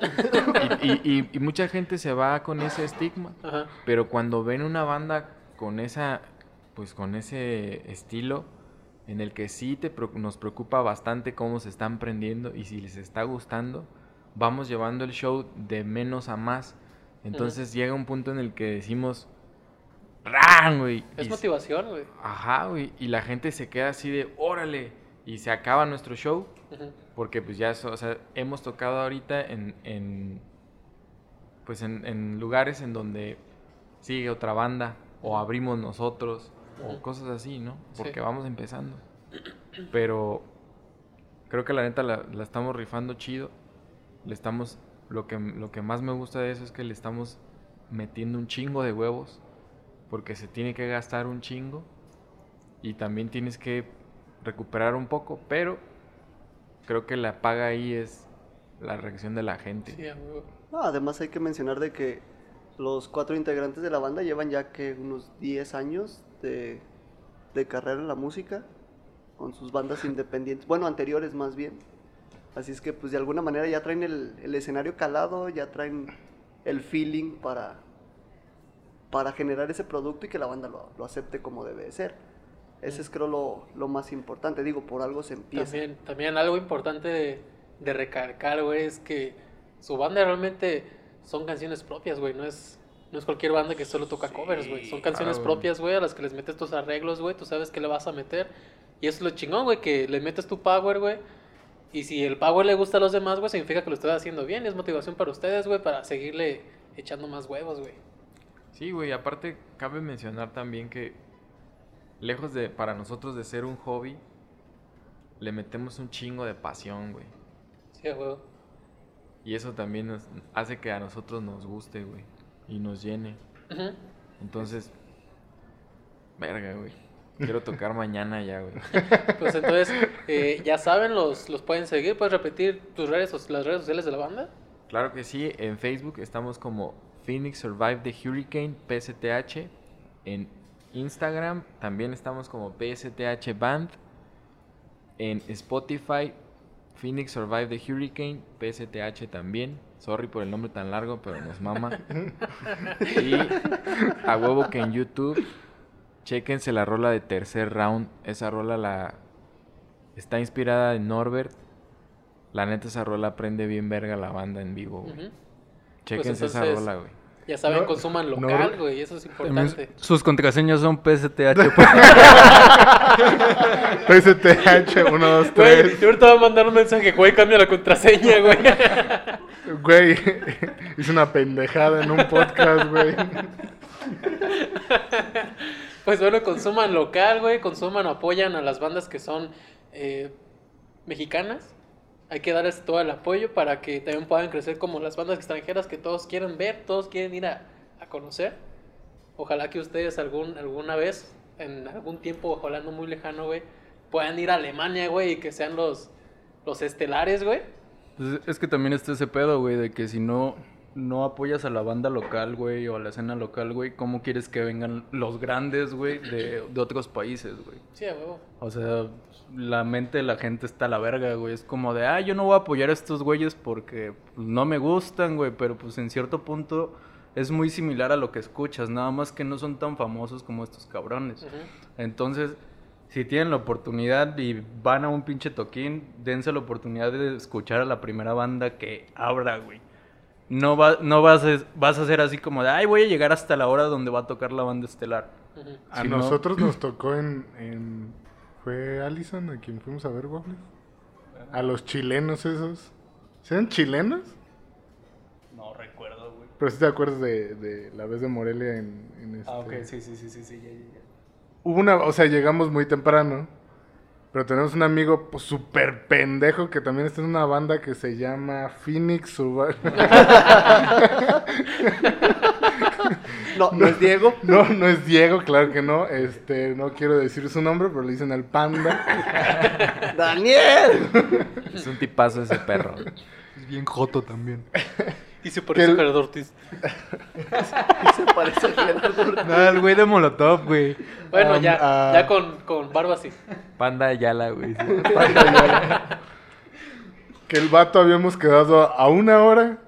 Y, y- y- y mucha gente se va con ese estigma. Ajá. Pero cuando ven una banda con esa, pues con ese estilo, en el que sí te, nos preocupa bastante cómo se están prendiendo y si les está gustando, vamos llevando el show de menos a más. Entonces llega un punto en el que decimos, ¡Ran, güey! Es Y- motivación, güey. Ajá, güey. Y la gente se queda así de, ¡órale! Y se acaba nuestro show. Porque pues ya, o sea, hemos tocado ahorita en, en pues en, en lugares en donde sigue otra banda o abrimos nosotros o cosas así, ¿no? Sí. Porque vamos empezando. Pero creo que la neta la, la estamos rifando chido. Le estamos, lo que, lo que más me gusta de eso es que le estamos metiendo un chingo de huevos. Porque se tiene que gastar un chingo. Y también tienes que recuperar un poco. Pero creo que la paga ahí es la reacción de la gente. Sí. No, además hay que mencionar de que los cuatro integrantes de la banda llevan ya que unos 10 años de, de carrera en la música con sus bandas independientes, bueno, anteriores más bien. Así es que pues de alguna manera ya traen el, el escenario calado, ya traen el feeling para, para generar ese producto y que la banda lo, lo acepte como debe de ser. Ese es creo lo, lo más importante, digo, por algo se empieza. También, también algo importante de, de recalcar, güey, es que su banda realmente son canciones propias, güey. No es, no es cualquier banda que solo toca covers, güey. Son canciones claro. propias, güey, a las que les metes tus arreglos, güey. Tú sabes qué le vas a meter. Y eso es lo chingón, güey, que le metes tu power, güey. Y si el power le gusta a los demás, güey, significa que lo estás haciendo bien. Y es motivación para ustedes, güey, para seguirle echando más huevos, güey. Sí, güey, aparte cabe mencionar también que lejos de para nosotros de ser un hobby, le metemos un chingo de pasión, güey. Sí, huevo. Y eso también nos hace que a nosotros nos guste, güey, y nos llene. Entonces, verga, güey. Quiero tocar mañana ya, güey. *laughs* Pues entonces, eh, ya saben, los, los pueden seguir. ¿Puedes repetir tus redes, las redes sociales de la banda? Claro que sí, en Facebook estamos como Phoenix Survive the Hurricane PSTH. En Instagram también estamos como PSTH Band. En Spotify, Phoenix Survive the Hurricane PSTH también. Sorry por el nombre tan largo, pero nos mama. *laughs* y a huevo que en YouTube, chequense la rola de tercer round. Esa rola la está inspirada en Norbert. La neta esa rola prende bien verga la banda en vivo, güey. Ujú. Chequense esa entonces, rola, güey. Ya saben, No, consuman local, güey, eso es También importante. sus contraseñas son PSTH. PSTH, 1, 2, Güey, 3. yo ahorita voy a mandar un mensaje, güey, cambia la contraseña, güey. *laughs* Güey, *laughs* hice una pendejada en un podcast, güey. *laughs* Pues bueno, consuman local, güey, consuman, apoyan a las bandas que son eh, mexicanas. Hay que darles todo el apoyo para que también puedan crecer como las bandas extranjeras que todos quieren ver, todos quieren ir a, a conocer. Ojalá que ustedes algún, alguna vez, en algún tiempo, ojalá no muy lejano, güey, puedan ir a Alemania, güey, y que sean los, los estelares, güey. Pues es que también está ese pedo, güey, de que si no, no apoyas a la banda local, güey, o a la escena local, güey, ¿cómo quieres que vengan los grandes, güey, de, de otros países, güey? Sí, a huevo. O sea, la mente de la gente está a la verga, güey. Es como de, ah, yo no voy a apoyar a estos güeyes porque pues, no me gustan, güey. Pero pues en cierto punto es muy similar a lo que escuchas. Nada más que no son tan famosos como estos cabrones. Entonces, si tienen la oportunidad y van a un pinche toquín, dense la oportunidad de escuchar a la primera banda que abra, güey. No, va, no vas, a, vas a ser así como de, ay, voy a llegar hasta la hora donde va a tocar la banda estelar. A Si no- nosotros nos tocó en, en- ¿Fue Allison a quien fuimos a ver Waffles? A los chilenos esos. ¿Sean chilenos? No recuerdo, güey. Pero si te acuerdas de, de la vez de Morelia en, en este... Ah, ok, sí, sí, sí, sí, sí, ya, ya, ya. Hubo una... O sea, llegamos muy temprano. Pero tenemos un amigo pues, súper pendejo que también está en una banda que se llama Phoenix Survival. *laughs* *laughs* No, No, ¿No es Diego? *laughs* No, no es Diego, claro que no. Este, no quiero decir su nombre, pero le dicen el panda. *laughs* ¡Daniel! Es un tipazo ese perro. Es bien joto también. Y se parece Que a el- Gerardo Ortiz. *laughs* Se parece a Gerardo Ortiz. No, el güey de Molotov, güey. Bueno, Um, ya, ah. ya con, con barba sí. Panda Ayala, güey. sí. que el vato habíamos quedado a una hora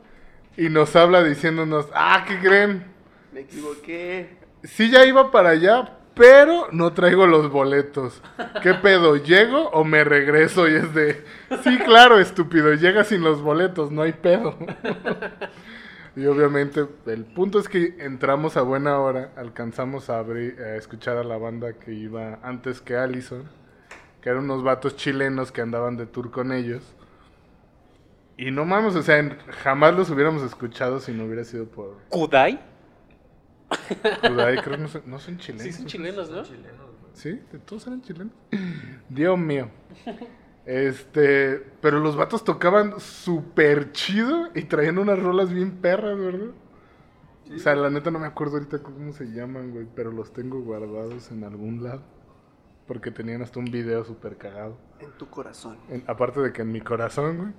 y nos habla diciéndonos, ah, ¿qué creen? Me equivoqué. Sí ya iba para allá, pero no traigo los boletos. ¿Qué pedo? ¿Llego o me regreso? Y es de, sí, claro, estúpido, llega sin los boletos, no hay pedo. *laughs* y obviamente el punto es que entramos a buena hora, alcanzamos a, abrir, a escuchar a la banda que iba antes que Allison, que eran unos vatos chilenos que andaban de tour con ellos. Y no mames, o sea, jamás los hubiéramos escuchado si no hubiera sido por ¿Kudai? Kudai, creo que no son, no son chilenos. Sí, son chilenos, ¿no? ¿Sí? ¿Todos eran chilenos? Dios mío. Este, pero los vatos tocaban súper chido y traían unas rolas bien perras, ¿verdad? O sea, la neta no me acuerdo ahorita cómo se llaman, güey, pero los tengo guardados en algún lado. Porque tenían hasta un video súper cagado. En tu corazón. En- aparte de que en mi corazón, güey.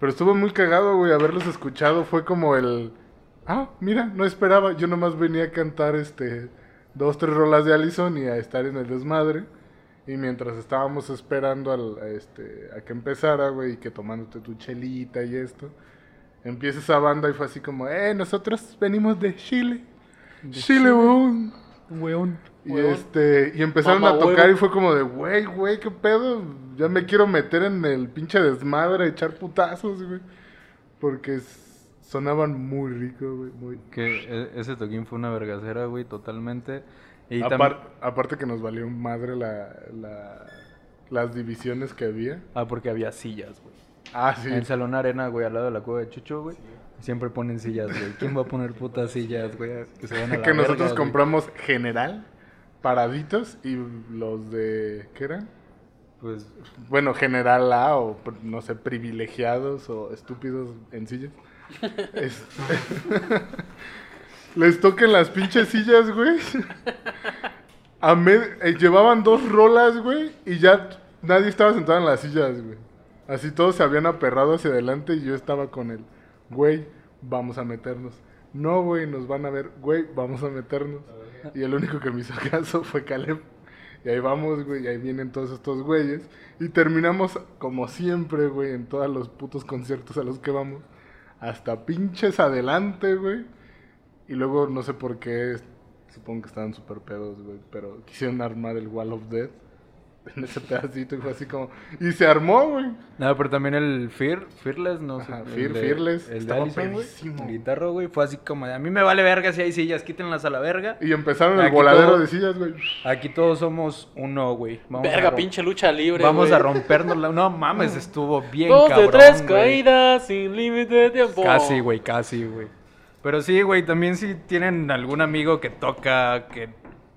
Pero estuvo muy cagado, güey, haberlos escuchado. Fue como el... Ah, mira, no esperaba. Yo nomás venía a cantar, este... Dos, tres rolas de Allison y a estar en el desmadre. Y mientras estábamos esperando al, a, este, a que empezara, güey, y que tomándote tu chelita y esto... Empieza esa banda y fue así como... Eh, nosotros venimos de Chile. Chile, weón. Weón. Y este, y empezaron a tocar y fue como de, güey, güey, qué pedo. Ya me quiero meter en el pinche desmadre, echar putazos, güey. Porque s- sonaban muy rico, güey, muy. Que e- ese toquín fue una vergacera, güey, totalmente. Y Apar- aparte que nos valió madre la, la- las divisiones que había. Ah, porque había sillas, güey. Ah, sí. En el Salón Arena, güey, al lado de la cueva de Chucho, güey. Siempre ponen sillas, güey. ¿Quién va a poner putas sillas, güey? Que se van a la *laughs* que nosotros güey. compramos general, paraditos, y los de, ¿qué eran? Pues, Bueno, general A o no sé, privilegiados o estúpidos en sillas. Es- *laughs* Les toquen las pinches sillas, güey. A eh, llevaban dos rolas, güey, y ya nadie estaba sentado en las sillas, güey. Así todos se habían aperrado hacia adelante y yo estaba con él. Güey, vamos a meternos. No, güey, nos van a ver. Güey, vamos a meternos. Y el único que me hizo *laughs* caso fue Caleb. Y ahí vamos, güey, y ahí vienen todos estos güeyes. Y terminamos, como siempre, güey, en todos los putos conciertos a los que vamos. Hasta pinches adelante, güey. Y luego, no sé por qué, supongo que estaban súper pedos, güey. Pero quisieron armar el Wall of Death *laughs* en ese pedacito. Y fue así como... Y se armó, güey. No, pero también el Fear, Fearless, no sé. Fear- de- Fearless, El estaba pedísimo. El guitarro, güey, fue así como de, a mí me vale verga si hay sillas, quítenlas a la verga. Y empezaron el voladero todo- de sillas, güey. Aquí todos somos uno, güey. Vamos Verga, pinche lucha libre. Vamos güey. a rompernos la... No mames, estuvo bien Dos cabrón, de tres güey. caídas sin límite de tiempo. Casi, güey, casi, güey. Pero sí, güey, también si tienen algún amigo que toca, que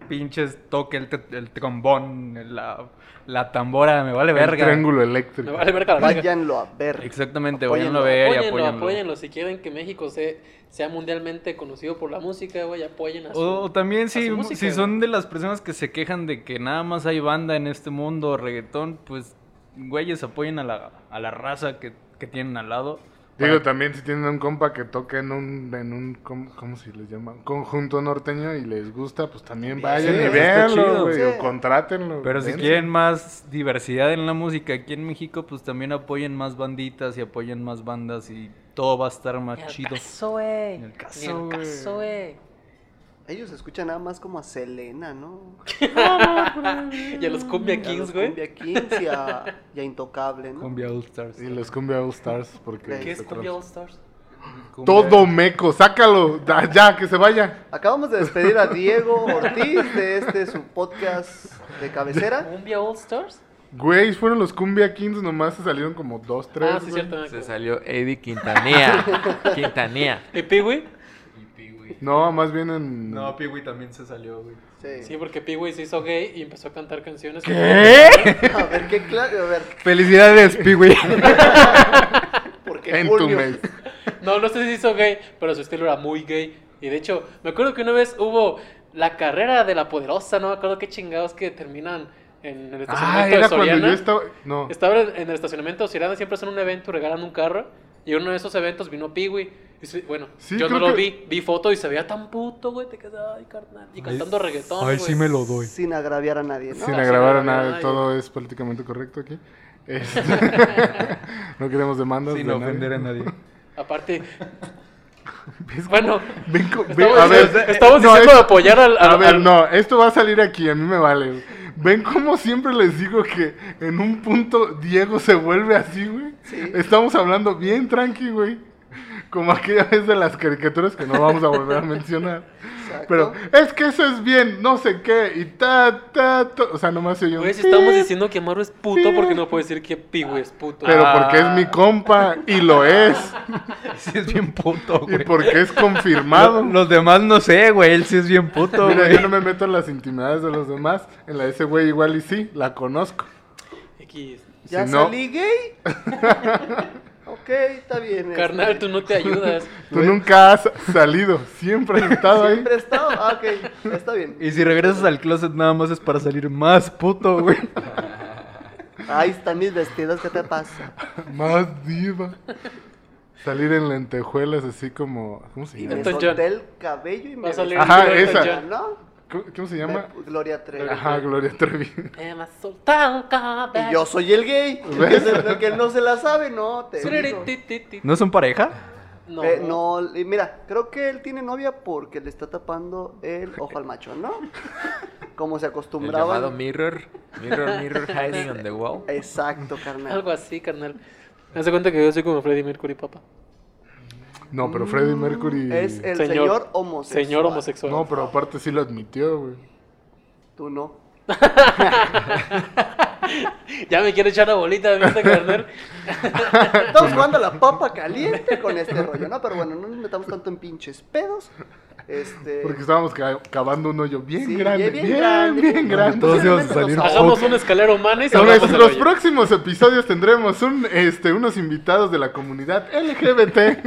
pinches toque el, te- el trombón, la, la tambora, me vale El verga. triángulo eléctrico. Me vale verga la verga. Váyanlo a ver. Exactamente, Apóyenlo, váyanlo a ver y Apóyenlo, apóyenlo. Si quieren que México se, sea mundialmente conocido por la música, güey, apoyen a su... O, o también si, música, si son de las personas que se quejan de que nada más hay banda en este mundo, reggaetón, pues, güeyes, apoyen a la, a la raza que, que tienen al lado. Digo, también si tienen un compa que toca en un, en un ¿cómo, cómo se les llama? Conjunto norteño y les gusta, pues también vayan Sí, y véanlo, chido. güey, Sí. o contrátenlo. Pero si quieren más diversidad en la música aquí en México, pues también apoyen más banditas y apoyen más bandas y todo va a estar más chido. caso, güey. Ni al Ni caso, güey. caso, güey. Ellos escuchan nada más como a Selena, ¿no? *laughs* Y a los Cumbia Kings, los güey. Cumbia Kings y a, y a Intocable, ¿no? Cumbia All Stars. Y los Cumbia All Stars, porque... ¿Qué es Cumbia All Stars? Todo meco, sácalo, da- ya, que se vaya. Acabamos de despedir a Diego Ortiz de este su podcast de cabecera. ¿Cumbia All Stars? Güey, fueron los Cumbia Kings, nomás se salieron como dos, tres. ah, sí, güey. cierto. Se salió Eddie Quintanilla. *laughs* Quintanilla. ¿Y Peewee? No, más bien en... No, Piwi también se salió, güey. Sí. Sí, porque Peewee se hizo gay y empezó a cantar canciones. ¿Qué? *laughs* A ver, qué claro, a ver, Felicidades, Piwi. *laughs* porque En tu mes. No, no sé si se hizo gay, pero su estilo era muy gay. Y de hecho, me acuerdo que una vez hubo la carrera de la poderosa, no me acuerdo qué chingados que terminan en el estacionamiento Ah, de era cuando Soriana. yo estaba. No. Estaba en el estacionamiento de Soriana, siempre hacen un evento regalan un carro. Y uno de esos eventos vino Piwi. Bueno, Sí, yo no lo que- vi. Vi foto y se veía tan puto, güey. Te quedas, ay, carnal. Y cantando reggaetón. Ay, güey. sí me lo doy. Sin agraviar a nadie, ¿no? Sin No, agravar sí, a no, todo es políticamente correcto aquí. *laughs* Este, *laughs* no queremos demandas. Sin de nadie. ofender a nadie. Aparte, *laughs* ¿Ves bueno, Ven estamos, a ver, estamos no, diciendo es- de apoyar al. al- A ver, al- no, esto va a salir aquí, a mí me vale. Ven como siempre les digo que en un punto Diego se vuelve así, güey. Estamos hablando bien tranqui, güey. Como aquella vez de las caricaturas que no vamos a volver a mencionar. Exacto. Pero es que eso es bien, no sé qué, y ta, ta, ta. O sea, nomás se Güey, si estamos diciendo que Amaru es puto, porque no puedo decir que Piwi es puto? Pero Ah. porque es mi compa, y lo es. *laughs* Sí es bien puto, Y güey. porque es confirmado. Lo- Los demás no sé, güey. Él sí es bien puto, Mira, güey. yo no me meto en las intimidades de los demás. En la de ese güey igual y sí, la conozco. X. ¿Ya si no- salí gay? *laughs* ok, está bien. Carnal, este, tú no te ayudas. *laughs* Tú nunca has salido, siempre has estado ahí. Siempre he estado. Ah, ok, está bien. Y si regresas al closet nada más es para salir más puto, güey. *laughs* Ahí están mis vestidos, ¿qué te pasa? Más diva. Salir en lentejuelas así como... ¿Cómo se Y llama? me Elton solté el cabello y me Va a salir Ajá, esa. ¿No? ¿Cómo, se llama? Gloria Trevi. Ajá, Gloria Trevi. Y yo soy el gay. *laughs* El que no se la sabe, no, te. ¿No son pareja? No. Eh, no, y mira, creo que él tiene novia porque le está tapando el ojo al macho, ¿no? *laughs* Como se El llamado mirror. Mirror, mirror *laughs* hiding on the wall. Exacto, carnal. Algo así, carnal. Me hace cuenta que yo soy como Freddie Mercury, papá. No, pero Freddie Mercury... Mm, Es el Señor- señor, homosexual. Señor homosexual. No, pero aparte sí lo admitió, güey. Tú no. *laughs* Ya me quiere echar la bolita de este carnal. Estamos jugando a la papa caliente con este rollo, ¿no? Pero bueno, no nos metamos tanto en pinches pedos. Este. Porque estábamos ca- cavando un hoyo bien Sí, grande, bien bien, grande. bien, grande. Todos íbamos a salir Hagamos una escalera humana y En nuestros hoyo. próximos episodios tendremos un, este, unos invitados de la comunidad LGBT *laughs*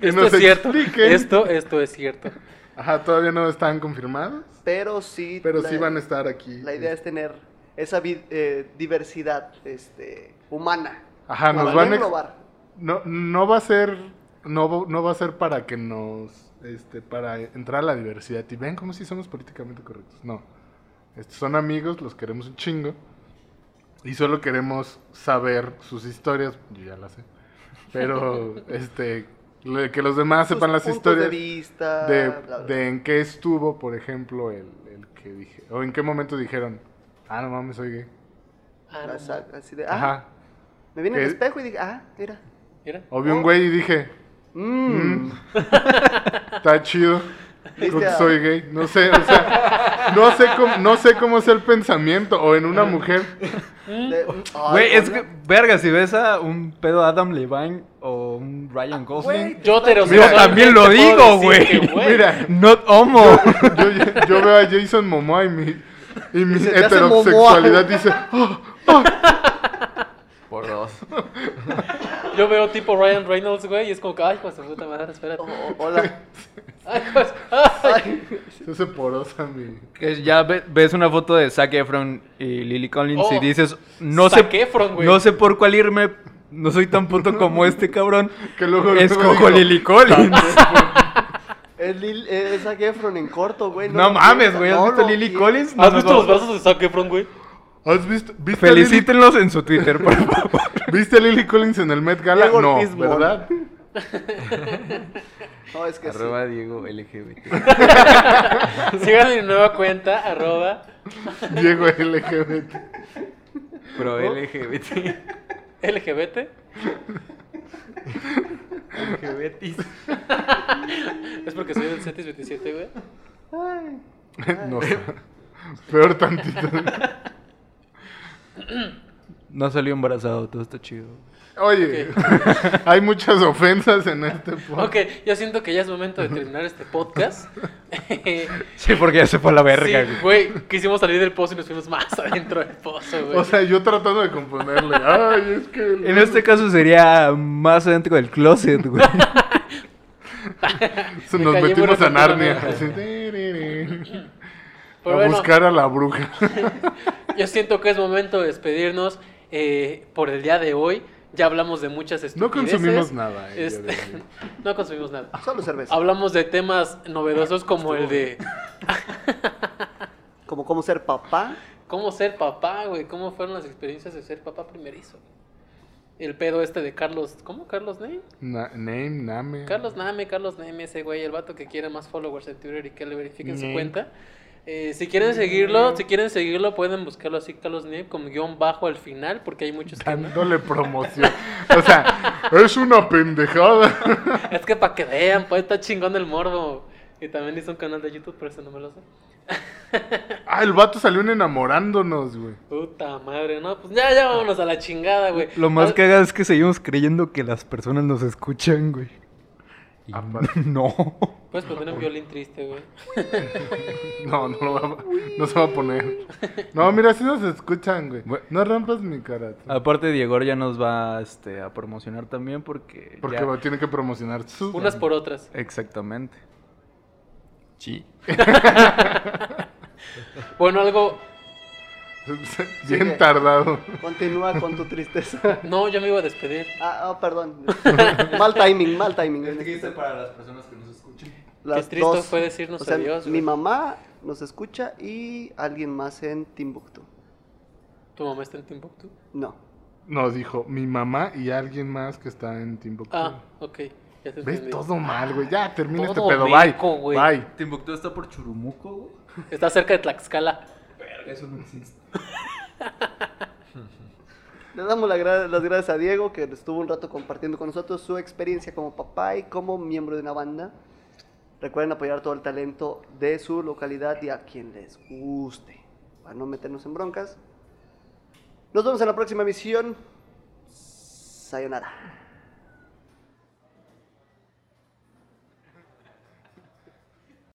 que Esto nos es cierto. expliquen. Esto, esto es cierto. Ajá, todavía no están confirmados, Pero sí. pero la- sí van a estar aquí. La idea es tener esa vi- eh, diversidad este, humana. Ajá, nos van a no, no va a ser no, no va a ser para que nos este para entrar a la diversidad y ven como si somos políticamente correctos. No. Estos son amigos, los queremos un chingo y solo queremos saber sus historias, yo ya las sé. Pero *laughs* este que los demás Sus sepan las historias de vista. de, bla, bla, de en qué estuvo, por ejemplo, el, el que dije, o en qué momento dijeron, ah, no mames, soy gay. Ah, no, Así de, ah, Ajá. me vi en el ¿Qué? espejo y dije, ah, mira. mira. O vi un güey y dije, Mmm. *laughs* está chido. ¿Viste Creo que a- soy gay. No sé, o sea, no sé cómo, no sé cómo es el pensamiento. O en una mujer. de- ay, Güey, es que, verga, si ves a un pedo Adam Levine o un Ryan Gosling. Güey, Yo también lo digo, güey. Mira, Not homo. yo, yo veo a Jason Momoa y mi, y heterosexualidad dice, "Oh, Por dos. *laughs* Yo veo tipo Ryan Reynolds, güey, y es como que, ay, pues puta madre, espérate. Oh, oh, hola. *laughs* Ay, pues, ay. Se hace porosa mi... Que ya ve- ves una foto de Zac Efron y Lily Collins Oh, y dices, no Zac sé, Efron, güey. no sé por cuál irme, no soy tan puto como este cabrón. *laughs* Que luego, luego Escojo digo, Lily Collins. es, Lil, es Zac Efron en corto, güey. No lo mames, güey, ¿has no visto lo Lily. Collins? No, ¿Has no, visto no. los brazos de Zac Efron, güey? ¿Has visto, viste, a Lily, Felicítenlos en su Twitter, por favor. *laughs* ¿Viste a Lily Collins en el Met Gala? Diego No. ¿verdad? *laughs* No, es que sí. Arroba Diego LGBT. *laughs* Sigan mi nueva cuenta, arroba Diego LGBT. Pro LGBT. LGBT. LGBTs. Es porque soy del CETIS 27, güey. No, peor tantito. No salió embarazado, todo está chido. Oye, *laughs* hay muchas ofensas en este podcast. Ok, yo siento que ya es momento de terminar este podcast. *laughs* Sí, porque ya se fue a la verga, Sí, güey. quisimos salir del pozo y nos fuimos más *laughs* adentro del pozo, güey. O sea, yo tratando de componerle. Ay, es que. En este caso sería más adentro del closet, güey. Nos metimos a Narnia. Pero a bueno, buscar a la bruja. *laughs* yo siento que es momento de despedirnos eh, por el día de hoy. Ya hablamos de muchas No estupideces. consumimos nada. eh, Este, *laughs* no consumimos nada. Solo cerveza. Hablamos de temas novedosos como el de *laughs* Como cómo ser papá. cómo ser papá, güey. Cómo fueron las experiencias de ser papá primerizo. El pedo este de Carlos. ¿Cómo? ¿Carlos Name? Na- name, Name. Carlos Name, Carlos Name, ese güey, el vato que quiere más followers en Twitter y que le verifiquen su cuenta. Eh, si quieren seguirlo, si quieren seguirlo, pueden buscarlo así, Carlos Name, con guion bajo al final, porque hay muchos que no. Dándole promoción. O sea, es una pendejada. *laughs* Es que para que vean, pues está chingón el morbo. Y también hizo un canal de YouTube, pero ese no me lo sé. *laughs* Ah, el vato salió en enamorándonos, güey. Puta madre, no, pues ya, ya vámonos a la chingada, güey. Lo más Ah, cagado es que seguimos creyendo que las personas nos escuchan, güey. Y *laughs* Aparte. no. Puedes poner un violín triste, güey. *laughs* No, no lo va a, no se va a poner. No, mira, si nos escuchan, güey. No rompas mi cara. tú. Aparte, Diego ya nos va este, a promocionar también porque. Porque ya- va- tiene que promocionar su. Unas por otras. Exactamente. Sí. *laughs* Bueno, algo. *laughs* Bien Sigue. tardado. Continúa con tu tristeza. No, yo me iba a despedir. Ah, oh, perdón. mal timing, mal timing. para las personas que nos escuchan? Las triste dos. fue decirnos O sea, adiós, Mi güey. mamá nos escucha y alguien más en Timbuktu. ¿Tu mamá está en Timbuktu? No. No, dijo mi mamá y alguien más que está en Timbuktu. Ah, ok. Ya te ¿Ves? Todo mal, güey. Ya, termina este pedo. meco, Bye. güey. Bye. Timbuktu está por Churumuco, güey. Está cerca de Tlaxcala. Verga, eso no existe. *laughs* Le damos las gracias a Diego que estuvo un rato compartiendo con nosotros su experiencia como papá y como miembro de una banda. Recuerden apoyar todo el talento de su localidad y a quien les guste. Para no meternos en broncas. Nos vemos en la próxima emisión. Sayonara.